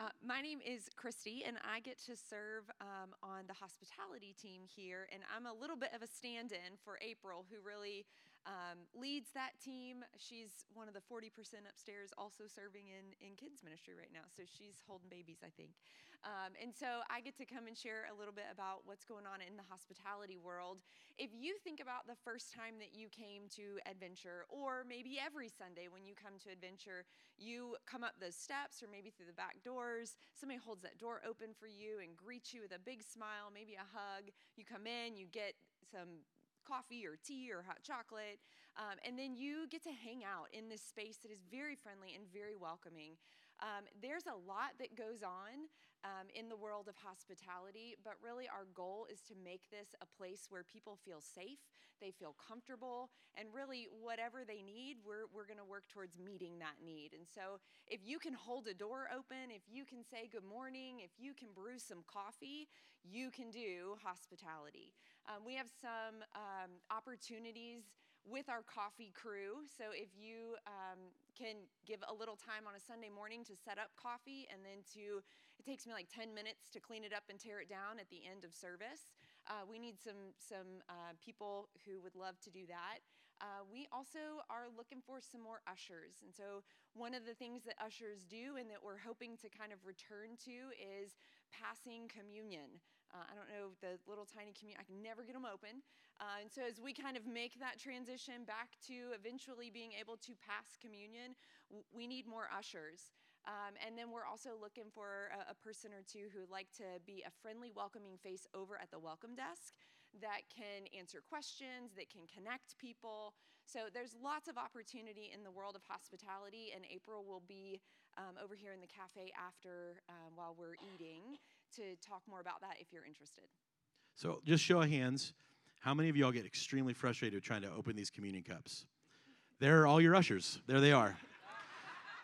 Uh, my name is Christy, and I get to serve um, on the hospitality team here. And I'm a little bit of a stand in for April, who really um, leads that team. She's one of the 40% upstairs, also serving in, in kids' ministry right now. So she's holding babies, I think. Um, and so I get to come and share a little bit about what's going on in the hospitality world. If you think about the first time that you came to Adventure, or maybe every Sunday when you come to Adventure, you come up those steps or maybe through the back doors, somebody holds that door open for you and greets you with a big smile, maybe a hug. You come in, you get some coffee or tea or hot chocolate. Um, and then you get to hang out in this space that is very friendly and very welcoming. Um, there's a lot that goes on um, in the world of hospitality, but really our goal is to make this a place where people feel safe, they feel comfortable, and really whatever they need, we're, we're going to work towards meeting that need. And so if you can hold a door open, if you can say good morning, if you can brew some coffee, you can do hospitality. Um, we have some um, opportunities with our coffee crew. So if you um, can give a little time on a Sunday morning to set up coffee and then to, it takes me like 10 minutes to clean it up and tear it down at the end of service. Uh, we need some, some uh, people who would love to do that. Uh, we also are looking for some more ushers. And so, one of the things that ushers do and that we're hoping to kind of return to is passing communion. Uh, I don't know the little tiny communion, I can never get them open. Uh, and so, as we kind of make that transition back to eventually being able to pass communion, we need more ushers. Um, and then we're also looking for a, a person or two who would like to be a friendly, welcoming face over at the welcome desk that can answer questions, that can connect people. So there's lots of opportunity in the world of hospitality, and April will be um, over here in the cafe after um, while we're eating to talk more about that if you're interested. So just show of hands. How many of y'all get extremely frustrated trying to open these communion cups? There are all your ushers. There they are.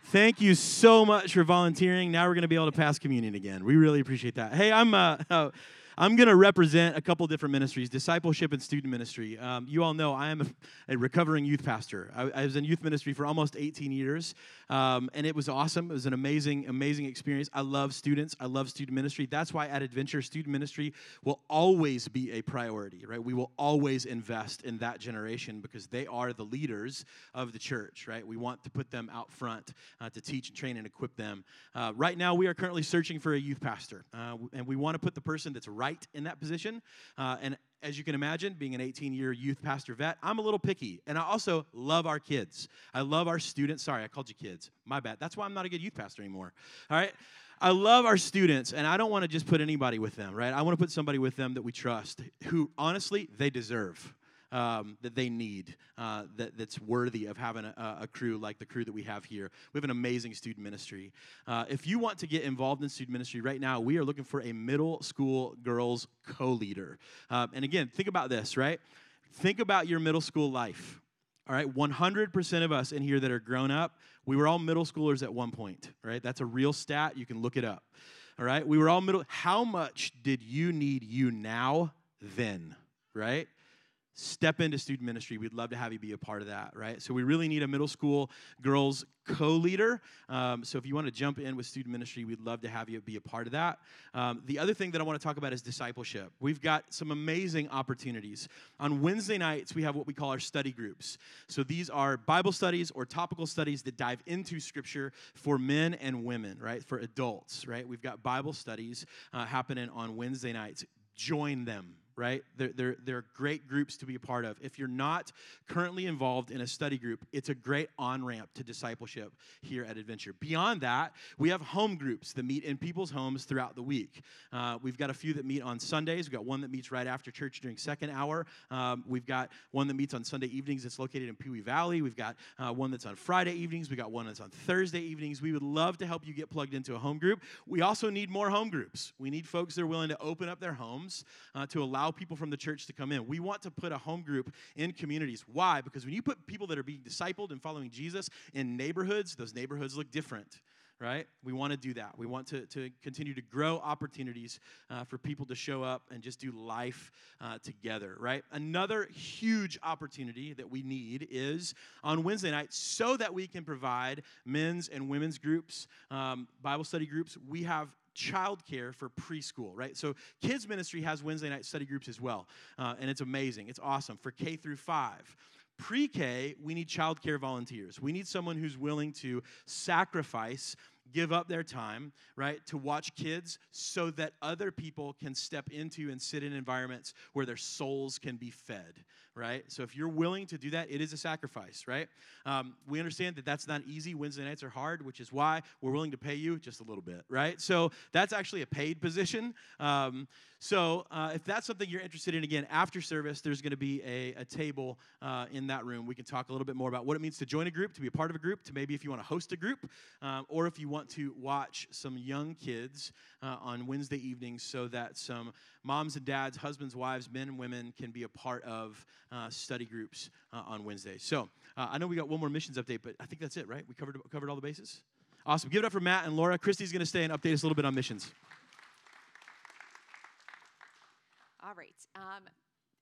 Thank you so much for volunteering. Now we're going to be able to pass communion again. We really appreciate that. Hey, I'm uh, uh, I'm going to represent a couple different ministries, discipleship and student ministry. Um, you all know I am a, a recovering youth pastor. I, I, was in youth ministry for almost 18 years, um, and it was awesome. It was an amazing, amazing experience. I love students. I love student ministry. That's why at Adventure, student ministry will always be a priority, right? We will always invest in that generation because they are the leaders of the church, right? We want to put them out front uh, to teach and train and equip them. Uh, right now, we are currently searching for a youth pastor, uh, and we want to put the person that's right right in that position. Uh, and as you can imagine, being an 18 year youth pastor vet, I'm a little picky. And I also love our kids. I love our students. Sorry, I called you kids. My bad. That's why I'm not a good youth pastor anymore. All right? I love our students, and I don't want to just put anybody with them, right? I want to put somebody with them that we trust, who honestly, they deserve. Um, that they need uh, that, that's worthy of having a, a, crew like the crew that we have here. We have an amazing student ministry. Uh, if you want to get involved in student ministry right now, we are looking for a middle school girls co leader. Um, and again, think about this, right? Think about your middle school life. All right, 100% of us in here that are grown up, we were all middle schoolers at one point, right? That's a real stat. You can look it up. All right, we were all middle. How much did you need you now then, right? Step into student ministry, we'd love to have you be a part of that, right? So we really need a middle school girls co-leader. Um, so if you want to jump in with student ministry, we'd love to have you be a part of that. Um, the other thing that I want to talk about is discipleship. We've got some amazing opportunities. On Wednesday nights, we have what we call our study groups. So these are Bible studies or topical studies that dive into Scripture for men and women, right? For adults, right? We've got Bible studies uh, happening on Wednesday nights. Join them right? They're, they're, they're great groups to be a part of. If you're not currently involved in a study group, it's a great on ramp to discipleship here at Adventure. Beyond that, we have home groups that meet in people's homes throughout the week. Uh, we've got a few that meet on Sundays. We've got one that meets right after church during second hour. Um, we've got one that meets on Sunday evenings that's located in Pewee Valley. We've got uh, one that's on Friday evenings. We've got one that's on Thursday evenings. We would love to help you get plugged into a home group. We also need more home groups. We need folks that are willing to open up their homes uh, to allow allow people from the church to come in. We want to put a home group in communities. Why? Because when you put people that are being discipled and following Jesus in neighborhoods, those neighborhoods look different right? We want to do that. We want to, to continue to grow opportunities uh, for people to show up and just do life uh, together, right? Another huge opportunity that we need is on Wednesday night so that we can provide men's and women's groups, um, Bible study groups. We have childcare for preschool, right? So kids ministry has Wednesday night study groups as well, uh, and it's amazing. It's awesome for K through five. Pre K, we need childcare volunteers. We need someone who's willing to sacrifice give up their time, right, to watch kids so that other people can step into and sit in environments where their souls can be fed, right? So if you're willing to do that, it is a sacrifice, right? Um, we understand that that's not easy. Wednesday nights are hard, which is why we're willing to pay you just a little bit, right? So that's actually a paid position. Um, so uh, if that's something you're interested in, again, after service, there's going to be a, a table uh, in that room. We can talk a little bit more about what it means to join a group, to be a part of a group, to maybe if you want to host a group, um, or if you want to watch some young kids uh, on Wednesday evenings so that some moms and dads, husbands, wives, men and women can be a part of uh, study groups uh, on Wednesday. So uh, I know we got one more missions update, but I think that's it, right? We covered, covered all the bases? Awesome. Give it up for Matt and Laura. Christy's going to stay and update us a little bit on missions. All right. Um,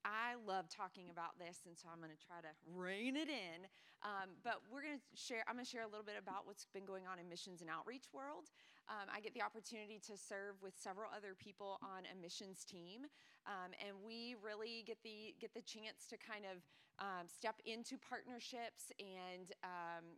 I love talking about this, and so I'm going to try to rein it in. Um, but we're going to share. I'm going to share a little bit about what's been going on in missions and outreach world. Um, I get the opportunity to serve with several other people on a missions team, um, and we really get the get the chance to kind of um, step into partnerships and um,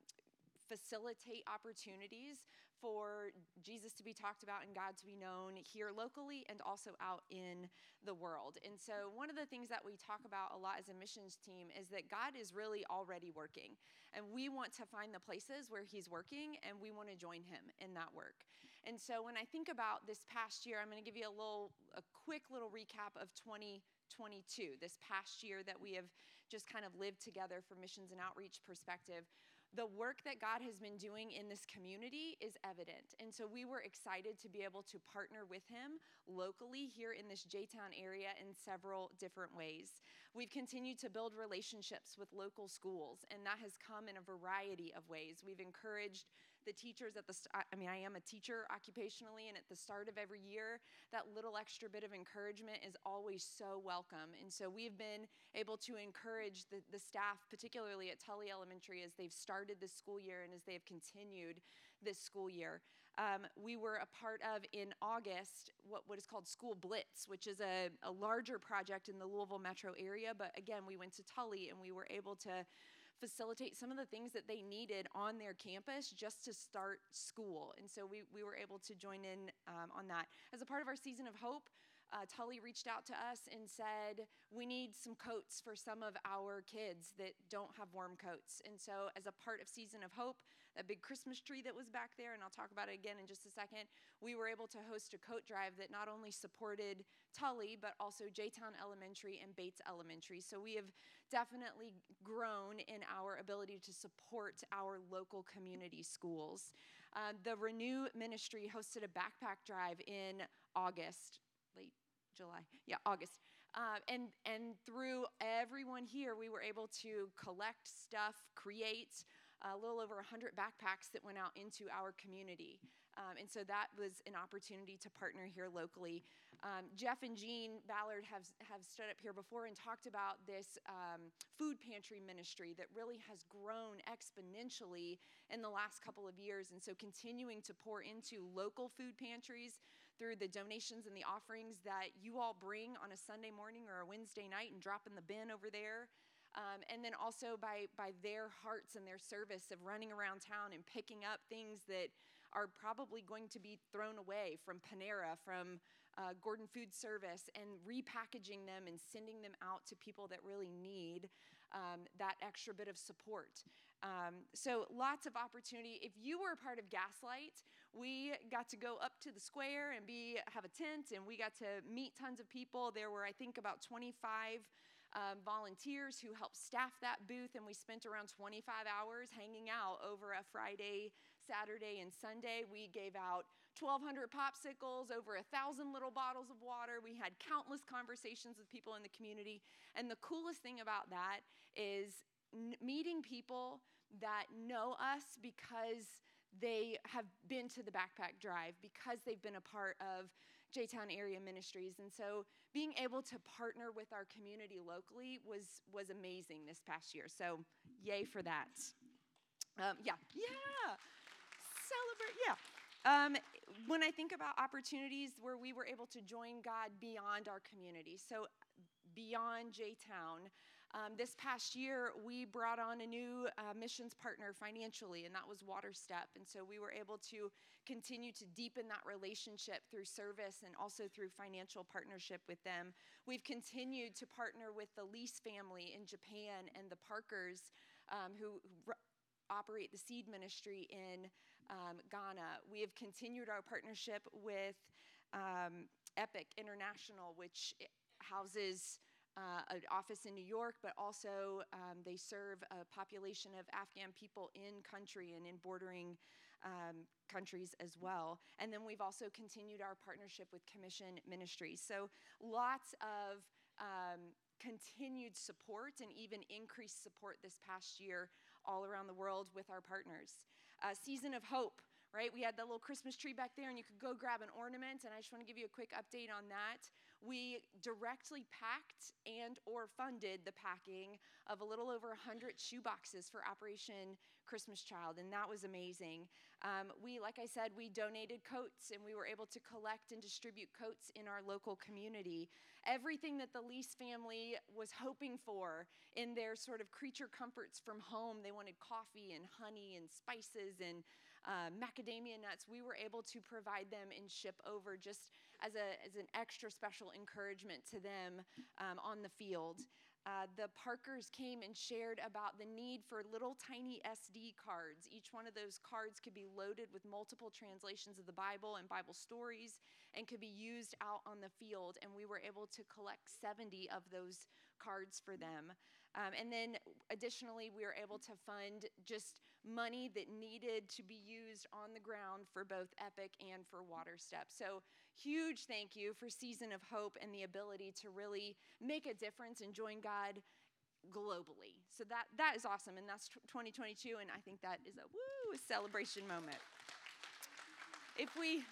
facilitate opportunities for Jesus to be talked about and God to be known here locally and also out in the world. And so, one of the things that we talk about a lot as a missions team is that God is really already working. And we want to find the places where He's working and we want to join Him in that work. And so, when I think about this past year, I'm going to give you a little, a quick little recap of 2022, this past year that we have just kind of lived together from missions and outreach perspective the work that God has been doing in this community is evident. And so we were excited to be able to partner with him locally here in this J Town area in several different ways. We've continued to build relationships with local schools, and that has come in a variety of ways. We've encouraged the teachers at the st- I mean I am a teacher occupationally and at the start of every year that little extra bit of encouragement is always so welcome and so we've been able to encourage the, the staff particularly at Tully Elementary as they've started this school year and as they have continued this school year um, we were a part of in August what, what is called School Blitz, which is a, a larger project in the Louisville metro area. But again, we went to Tully and we were able to facilitate some of the things that they needed on their campus just to start school. And so we, we were able to join in um, on that. As a part of our Season of Hope, uh, Tully reached out to us and said, We need some coats for some of our kids that don't have warm coats. And so, as a part of Season of Hope, that big Christmas tree that was back there, and I'll talk about it again in just a second, we were able to host a coat drive that not only supported Tully, but also J-Town Elementary and Bates Elementary. So, we have definitely grown in our ability to support our local community schools. Uh, the Renew Ministry hosted a backpack drive in August July, yeah, August. Uh, and, and through everyone here, we were able to collect stuff, create a little over 100 backpacks that went out into our community. Um, and so that was an opportunity to partner here locally. Um, Jeff and Jean Ballard have, have stood up here before and talked about this um, food pantry ministry that really has grown exponentially in the last couple of years. And so continuing to pour into local food pantries through the donations and the offerings that you all bring on a Sunday morning or a Wednesday night and drop in the bin over there. Um, and then also by, by their hearts and their service of running around town and picking up things that are probably going to be thrown away from Panera, from uh, Gordon Food Service, and repackaging them and sending them out to people that really need um, that extra bit of support. Um, so lots of opportunity. If you were a part of Gaslight, we got to go up to the square and be have a tent, and we got to meet tons of people. There were, I think, about 25 um, volunteers who helped staff that booth, and we spent around 25 hours hanging out over a Friday, Saturday, and Sunday. We gave out 1,200 popsicles, over a thousand little bottles of water. We had countless conversations with people in the community, and the coolest thing about that is meeting people that know us because they have been to the backpack drive because they've been a part of J-Town area ministries. And so being able to partner with our community locally was, was amazing this past year. So yay for that. Um, yeah, yeah, celebrate, yeah. Um, when I think about opportunities where we were able to join God beyond our community, so beyond J Town, um, this past year, we brought on a new uh, missions partner financially, and that was WaterStep. And so we were able to continue to deepen that relationship through service and also through financial partnership with them. We've continued to partner with the Lease family in Japan and the Parkers, um, who operate the seed ministry in um, Ghana. We have continued our partnership with um, Epic International, which houses uh, an office in New York, but also um, they serve a population of Afghan people in country and in bordering um, countries as well. And then we've also continued our partnership with Commission Ministries. So lots of um, continued support and even increased support this past year all around the world with our partners. Uh, Season of Hope right? We had the little Christmas tree back there, and you could go grab an ornament. And I just want to give you a quick update on that. We directly packed and or funded the packing of a little over 100 shoeboxes for Operation Christmas Child, and that was amazing. Um, we, like I said, we donated coats, and we were able to collect and distribute coats in our local community. Everything that the Lease family was hoping for in their sort of creature comforts from home. They wanted coffee and honey and spices and uh, macadamia nuts, we were able to provide them and ship over just as, a, as an extra special encouragement to them um, on the field. Uh, the Parkers came and shared about the need for little tiny SD cards. Each one of those cards could be loaded with multiple translations of the Bible and Bible stories and could be used out on the field. And we were able to collect 70 of those cards for them. Um, and then additionally, we were able to fund just money that needed to be used on the ground for both Epic and for WaterStep. So, huge thank you for Season of Hope and the ability to really make a difference and join God globally. So that that is awesome, and that's 2022, and I think that is a woo celebration moment. If we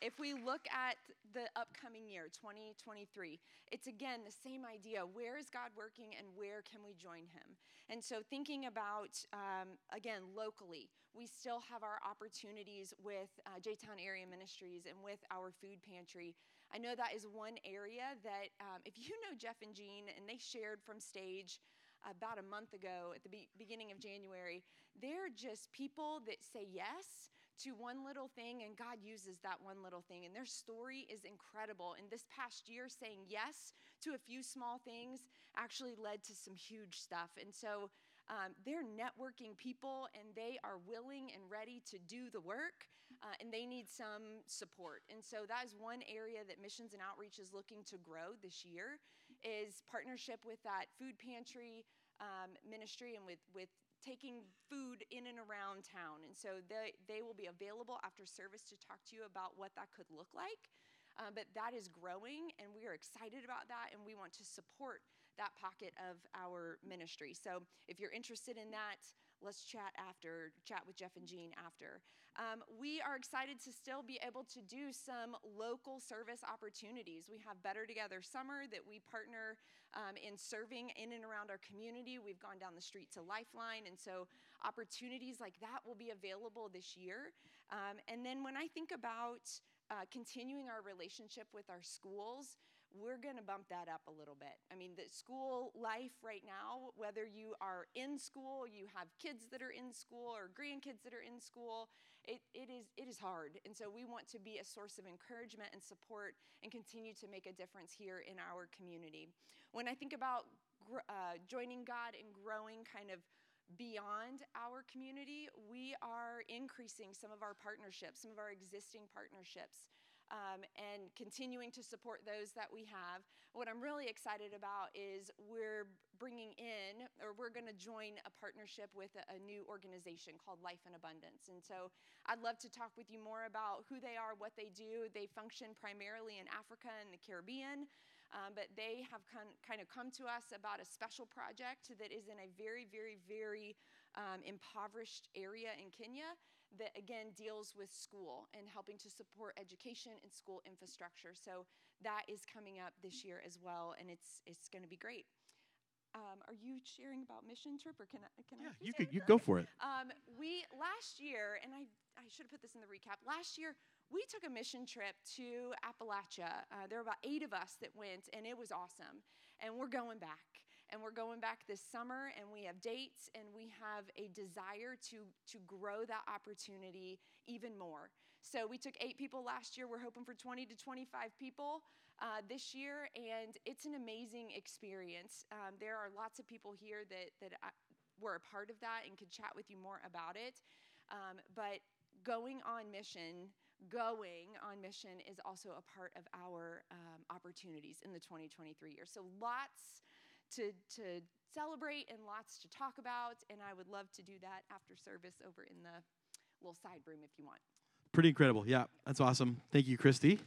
if we look at the upcoming year, 2023, it's again the same idea. Where is God working and where can we join Him? And so, thinking about, um, again, locally, we still have our opportunities with uh, J Town Area Ministries and with our food pantry. I know that is one area that, um, if you know Jeff and Jean, and they shared from stage about a month ago at the be- beginning of January, they're just people that say yes to one little thing, and God uses that one little thing. And their story is incredible. And this past year, saying yes to a few small things actually led to some huge stuff. And so um, they're networking people, and they are willing and ready to do the work. Uh, and they need some support. And so that is one area that missions and outreach is looking to grow this year is partnership with that food pantry um, ministry and with, with taking food in and around town. And so they, they will be available after service to talk to you about what that could look like. Um, but that is growing, and we are excited about that, and we want to support that pocket of our ministry. So if you're interested in that, let's chat after, chat with Jeff and Jean after. Um, we are excited to still be able to do some local service opportunities. We have Better Together Summer that we partner um, in serving in and around our community. We've gone down the street to Lifeline, and so opportunities like that will be available this year. Um, and then when I think about uh, continuing our relationship with our schools, we're going to bump that up a little bit. I mean, the school life right now, whether you are in school, you have kids that are in school, or grandkids that are in school, it, it, is, it is hard. And so we want to be a source of encouragement and support and continue to make a difference here in our community. When I think about uh, joining God and growing kind of beyond our community, we are increasing some of our partnerships, some of our existing partnerships um, and continuing to support those that we have. What I'm really excited about is we're bringing in, or we're going to join a partnership with a, a, new organization called Life in Abundance. And so I'd love to talk with you more about who they are, what they do. They function primarily in Africa and the Caribbean. Um, but they have con- kind of come to us about a special project that is in a very, very, very um, impoverished area in Kenya that again deals with school and helping to support education and school infrastructure. So that is coming up this year as well, and it's it's going to be great. Um, are you sharing about mission trip, or can I? Can yeah, I you could. You go for it. Um, we last year, and I I should have put this in the recap. Last year we took a mission trip to Appalachia. Uh, there were about eight of us that went, and it was awesome. And we're going back and we're going back this summer and we have dates and we have a desire to to grow that opportunity even more. So we took eight people last year. We're hoping for 20 to 25 people uh, this year and it's an amazing experience. Um, there are lots of people here that that I, were a part of that and could chat with you more about it. Um, but going on mission going on mission is also a part of our um, opportunities in the 2023 year. So lots to, to celebrate and lots to talk about. And I would love to do that after service over in the little side room if you want. Pretty incredible. Yeah, that's awesome. Thank you, Christy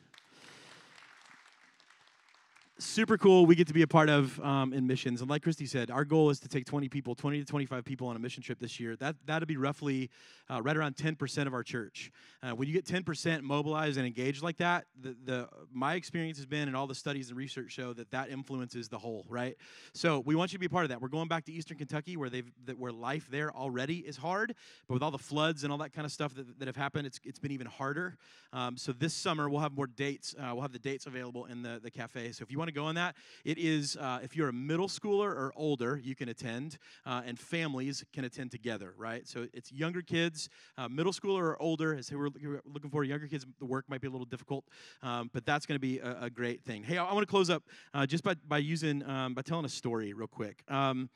super cool. We get to be a part of um, in missions. And like christy said our goal is to take 20 people 20 to 25 people on a mission trip this year. That that'll be roughly uh, right around 10% of our church. Uh, when you get 10% mobilized and engaged like that the, the my experience has been and all the studies and research show that that influences the whole right? So we want you to be a part of that. We're going back to eastern kentucky where they've that where life there already is hard but with all the floods and all that kind of stuff that, that have happened it's, it's been even harder. Um, so this summer we'll have more dates uh, we'll have the dates available in the, the cafe. So if you want to go on that. It is, uh, if you're a middle schooler or older, you can attend, uh, and families can attend together, right? So it's younger kids, uh, middle schooler or older. As we're looking for younger kids, the work might be a little difficult, um, but that's going to be a, a, great thing. Hey, I, I want to close up uh, just by, by using, um, by telling a story real quick. Um,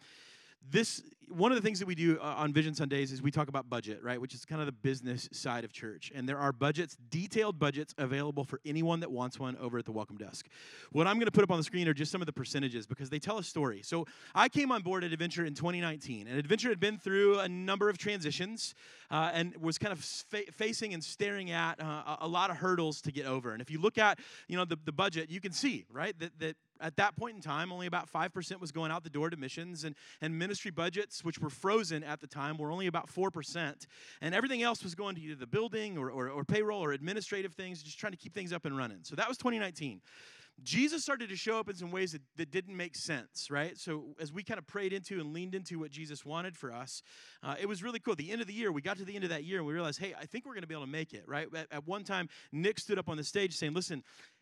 this one of the things that we do uh, on Vision Sundays is we talk about budget, right? Which is kind of the business side of church. And there are budgets, detailed budgets available for anyone that wants one over at the welcome desk. What I'm going to put up on the screen are just some of the percentages because they tell a story. So I came on board at Adventure in 2019, and Adventure had been through a number of transitions uh, and was kind of fa- facing and staring at uh, a lot of hurdles to get over. And if you look at, you know, the, the budget, you can see, right, that, that at that point in time, only about 5% was going out the door to missions, and, and ministry budgets, which were frozen at the time, were only about 4%. And everything else was going to either the building or, or, or payroll or administrative things, just trying to keep things up and running. So that was 2019. Jesus started to show up in some ways that, that didn't make sense, right? So, as we kind of prayed into and leaned into what Jesus wanted for us, uh, it was really cool. The end of the year, we got to the end of that year and we realized, hey, I think we're going to be able to make it, right? At, at one time, Nick stood up on the stage saying, listen,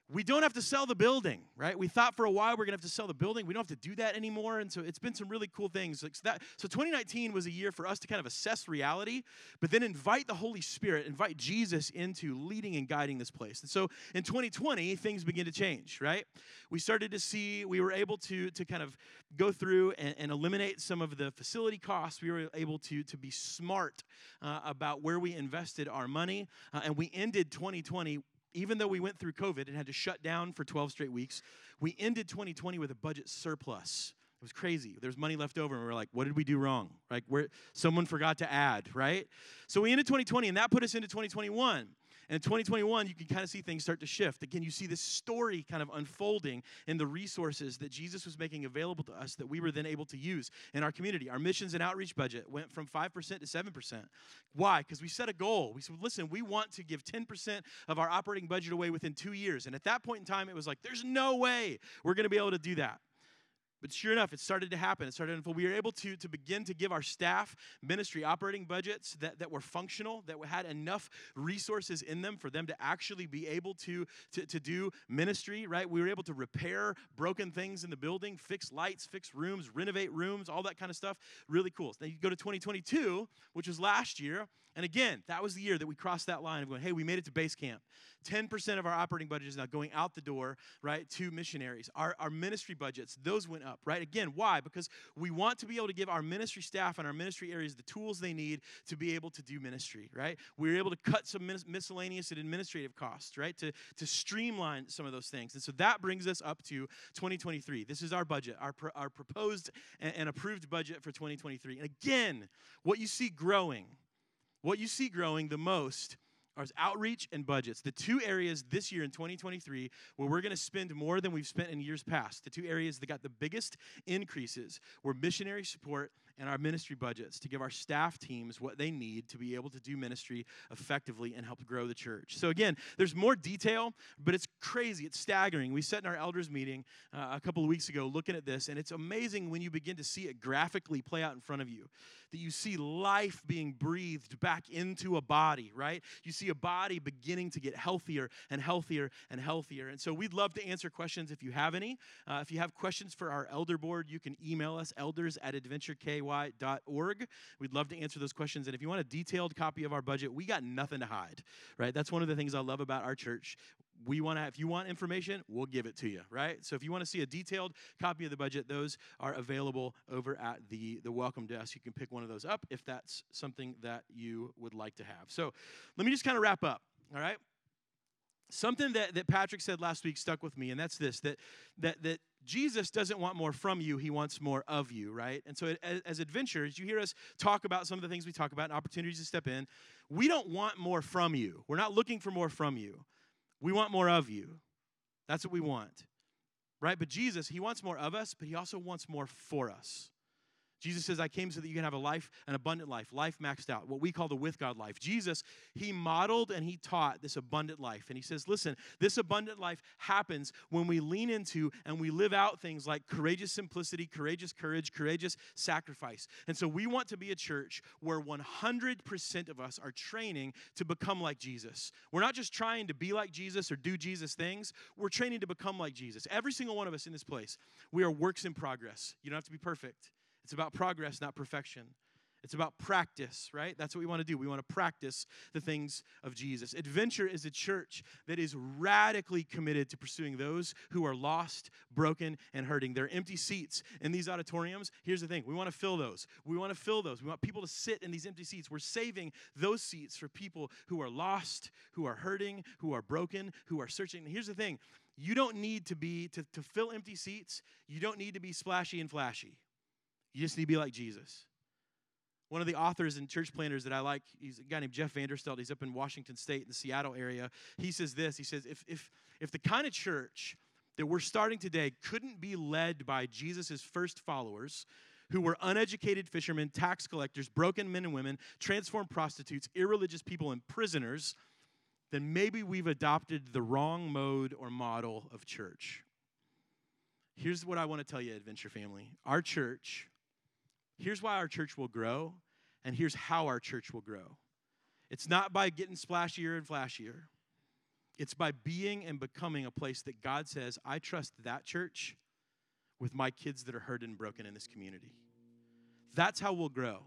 we don't have to sell the building, right? We thought for a while we're gonna have to sell the building. We don't have to do that anymore. And so it's been some really cool things. Like so, that, so 2019 was a year for us to kind of assess reality, but then invite the Holy Spirit, invite Jesus into leading and guiding this place. And so in 2020, things begin to change, right? We started to see, we were able to, to kind of go through and, and eliminate some of the facility costs. We were able to, to be smart uh, about where we invested our money. Uh, and we ended 2020 even though we went through COVID and had to shut down for 12 straight weeks, we ended 2020 with a budget surplus. It was crazy. There's money left over, and we are like, what did we do wrong? Like, where someone forgot to add, right? So we ended 2020, and that put us into 2021. And in 2021, you can kind of see things start to shift. Again, you see this story kind of unfolding in the resources that Jesus was making available to us that we were then able to use in our community. Our missions and outreach budget went from 5% to 7%. Why? Because we set a goal. We said, listen, we want to give 10% of our operating budget away within two years. And at that point in time, it was like, there's no way we're going to be able to do that. But sure enough, it started to happen. It started to unfold. We were able to, to begin to give our staff ministry operating budgets that, that were functional, that had enough resources in them for them to actually be able to, to, to do ministry, right? We were able to repair broken things in the building, fix lights, fix rooms, renovate rooms, all that kind of stuff. Really cool. Then you go to 2022, which was last year, and again, that was the year that we crossed that line of going, hey, we made it to base camp. 10% of our operating budget is now going out the door, right, to missionaries. Our, our ministry budgets, those went up, right? Again, why? Because we want to be able to give our ministry staff and our ministry areas the tools they need to be able to do ministry, right? We were able to cut some mis- miscellaneous and administrative costs, right, to, to streamline some of those things. And so that brings us up to 2023. This is our budget, our, our proposed and, and approved budget for 2023. And again, what you see growing, what you see growing the most are outreach and budgets. The two areas this year in 2023 where we're going to spend more than we've spent in years past. The two areas that got the biggest increases were missionary support and our ministry budgets to give our staff teams what they need to be able to do ministry effectively and help grow the church. So, again, there's more detail, but it's crazy. It's staggering. We sat in our elders meeting uh, a couple of weeks ago looking at this, and it's amazing when you begin to see it graphically play out in front of you. That you see life being breathed back into a body, right? You see a body beginning to get healthier and healthier and healthier. And so we'd love to answer questions if you have any. Uh, if you have questions for our elder board, you can email us elders at adventurek ky.org. We'd love to answer those questions. And if you want a detailed copy of our budget, we got nothing to hide, right? That's one of the things I love about our church. We want to, if you want information, we'll give it to you, right? So if you want to see a detailed copy of the budget, those are available over at the, the welcome desk. You can pick one of those up if that's something that you would like to have. So let me just kind of wrap up, all right? Something that, that Patrick said last week stuck with me, and that's this that, that, that Jesus doesn't want more from you, he wants more of you, right? And so, as, as, adventurers, you hear us talk about some of the things we talk about and opportunities to step in. We don't want more from you. We're not looking for more from you. We want more of you. That's what we want, right? But Jesus, he wants more of us, but he also wants more for us. Jesus says, I came so that you can have a life, an abundant life, life maxed out, what we call the with God life. Jesus, he modeled and he taught this abundant life. And he says, listen, this abundant life happens when we lean into and we live out things like courageous simplicity, courageous courage, courageous sacrifice. And so we want to be a church where 100% of us are training to become like Jesus. We're not just trying to be like Jesus or do Jesus things, we're training to become like Jesus. Every single one of us in this place, we are works in progress. You don't have to be perfect. It's about progress, not perfection. It's about practice, right? That's what we want to do. We want to practice the things of Jesus. Adventure is a church that is radically committed to pursuing those who are lost, broken, and hurting. There are empty seats in these auditoriums. Here's the thing we want to fill those. We want to fill those. We want people to sit in these empty seats. We're saving those seats for people who are lost, who are hurting, who are broken, who are searching. Here's the thing you don't need to be, to, to fill empty seats, you don't need to be splashy and flashy. You just need to be like Jesus. One of the authors and church planters that I like, he's a guy named Jeff Vanderstelt. He's up in Washington State, in the Seattle area. He says this He says, if, if, if the kind of church that we're starting today couldn't be led by Jesus' first followers, who were uneducated fishermen, tax collectors, broken men and women, transformed prostitutes, irreligious people, and prisoners, then maybe we've adopted the wrong mode or model of church. Here's what I want to tell you, Adventure Family. Our church Here's why our church will grow, and here's how our church will grow. It's not by getting splashier and flashier. It's by being and becoming a place that God says, I trust that church with my kids that are hurt and broken in this community. That's how we'll grow.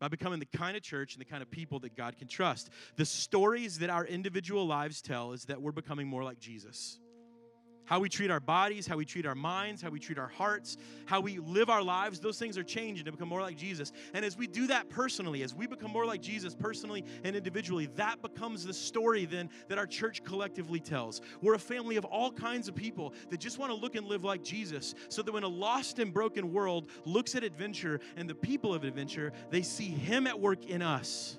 By becoming the kind of church and the kind of people that God can trust. The stories that our individual lives tell is that we're becoming more like Jesus how we treat our bodies, how we treat our minds, how we treat our hearts, how we live our lives, those things are changing to become more like Jesus. And as we do that personally, as we become more like Jesus personally and individually, that becomes the story then that our church collectively tells. We're a family of all kinds of people that just want to look and live like Jesus, so that when a lost and broken world looks at adventure and the people of adventure, they see Him at work in us.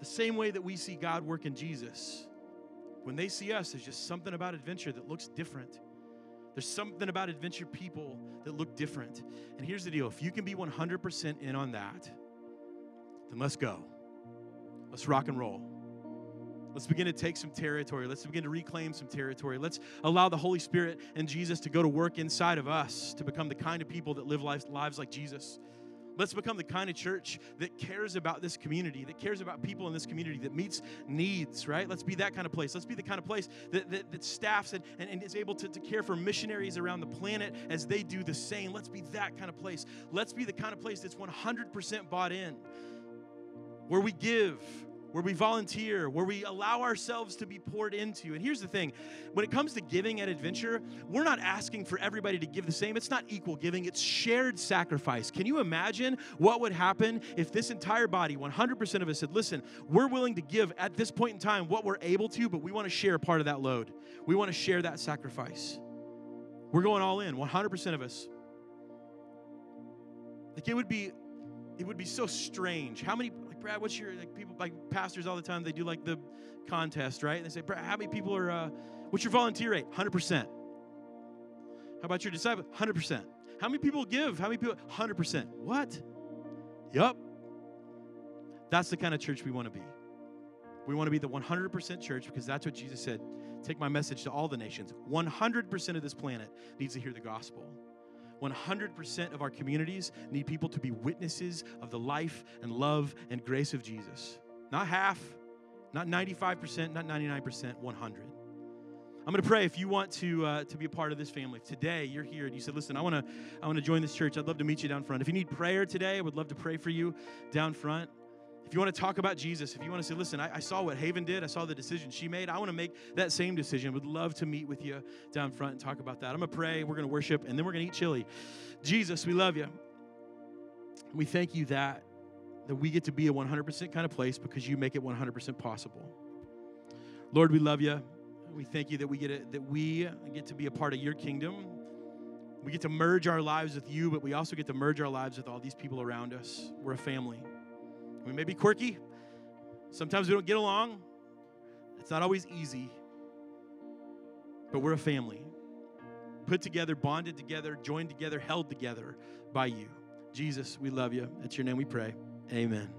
The same way that we see God work in Jesus. When they see us, there's just something about adventure that looks different. There's something about adventure people that look different. And here's the deal if you can be 100% in on that, then let's go. Let's rock and roll. Let's begin to take some territory. Let's begin to reclaim some territory. Let's allow the Holy Spirit and Jesus to go to work inside of us to become the kind of people that live lives, lives like Jesus. Let's become the kind of church that cares about this community, that cares about people in this community, that meets needs, right? Let's be that kind of place. Let's be the kind of place that, that, that staffs and, and, and is able to, to care for missionaries around the planet as they do the same. Let's be that kind of place. Let's be the kind of place that's 100% bought in, where we give, where we volunteer, where we allow ourselves to be poured into. And here's the thing when it comes to giving at Adventure, we're not asking for everybody to give the same. It's not equal giving, it's shared sacrifice. Can you imagine what would happen if this entire body, 100% of us, said, listen, we're willing to give at this point in time what we're able to, but we want to share part of that load? We want to share that sacrifice. We're going all in, 100% of us. Like it would be it would be so strange. How many like Brad, what's your like people like pastors all the time they do like the contest, right? And they say, Brad, how many people are uh, what's your volunteer rate? 100%. How about your disciple? 100%. How many people give? How many people? 100%. What? Yup. That's the kind of church we want to be. We want to be the 100% church because that's what Jesus said. Take my message to all the nations. 100% of this planet needs to hear the gospel. 100% of our communities need people to be witnesses of the life and love and grace of Jesus. Not half, not 95%, not 99%, 100. I'm going to pray if you want to uh, to be a part of this family. If today you're here and you said, "Listen, I want to I want to join this church. I'd love to meet you down front." If you need prayer today, I would love to pray for you down front. If you want to talk about Jesus, if you want to say, listen, I, I, saw what Haven did, I saw the decision she made, I want to make that same decision. Would love to meet with you down front and talk about that. I'm going to pray, we're going to worship, and then we're going to eat chili. Jesus, we love you. We thank you that, that we get to be a 100% kind of place because you make it 100% possible. Lord, we love you. We thank you that we get that we get to be a part of your kingdom. We get to merge our lives with you, but we also get to merge our lives with all these people around us. We're a family. We may be quirky. Sometimes we don't get along. It's not always easy. But we're a family. Put together, bonded together, joined together, held together by you. Jesus, we love you. It's your name we pray. Amen.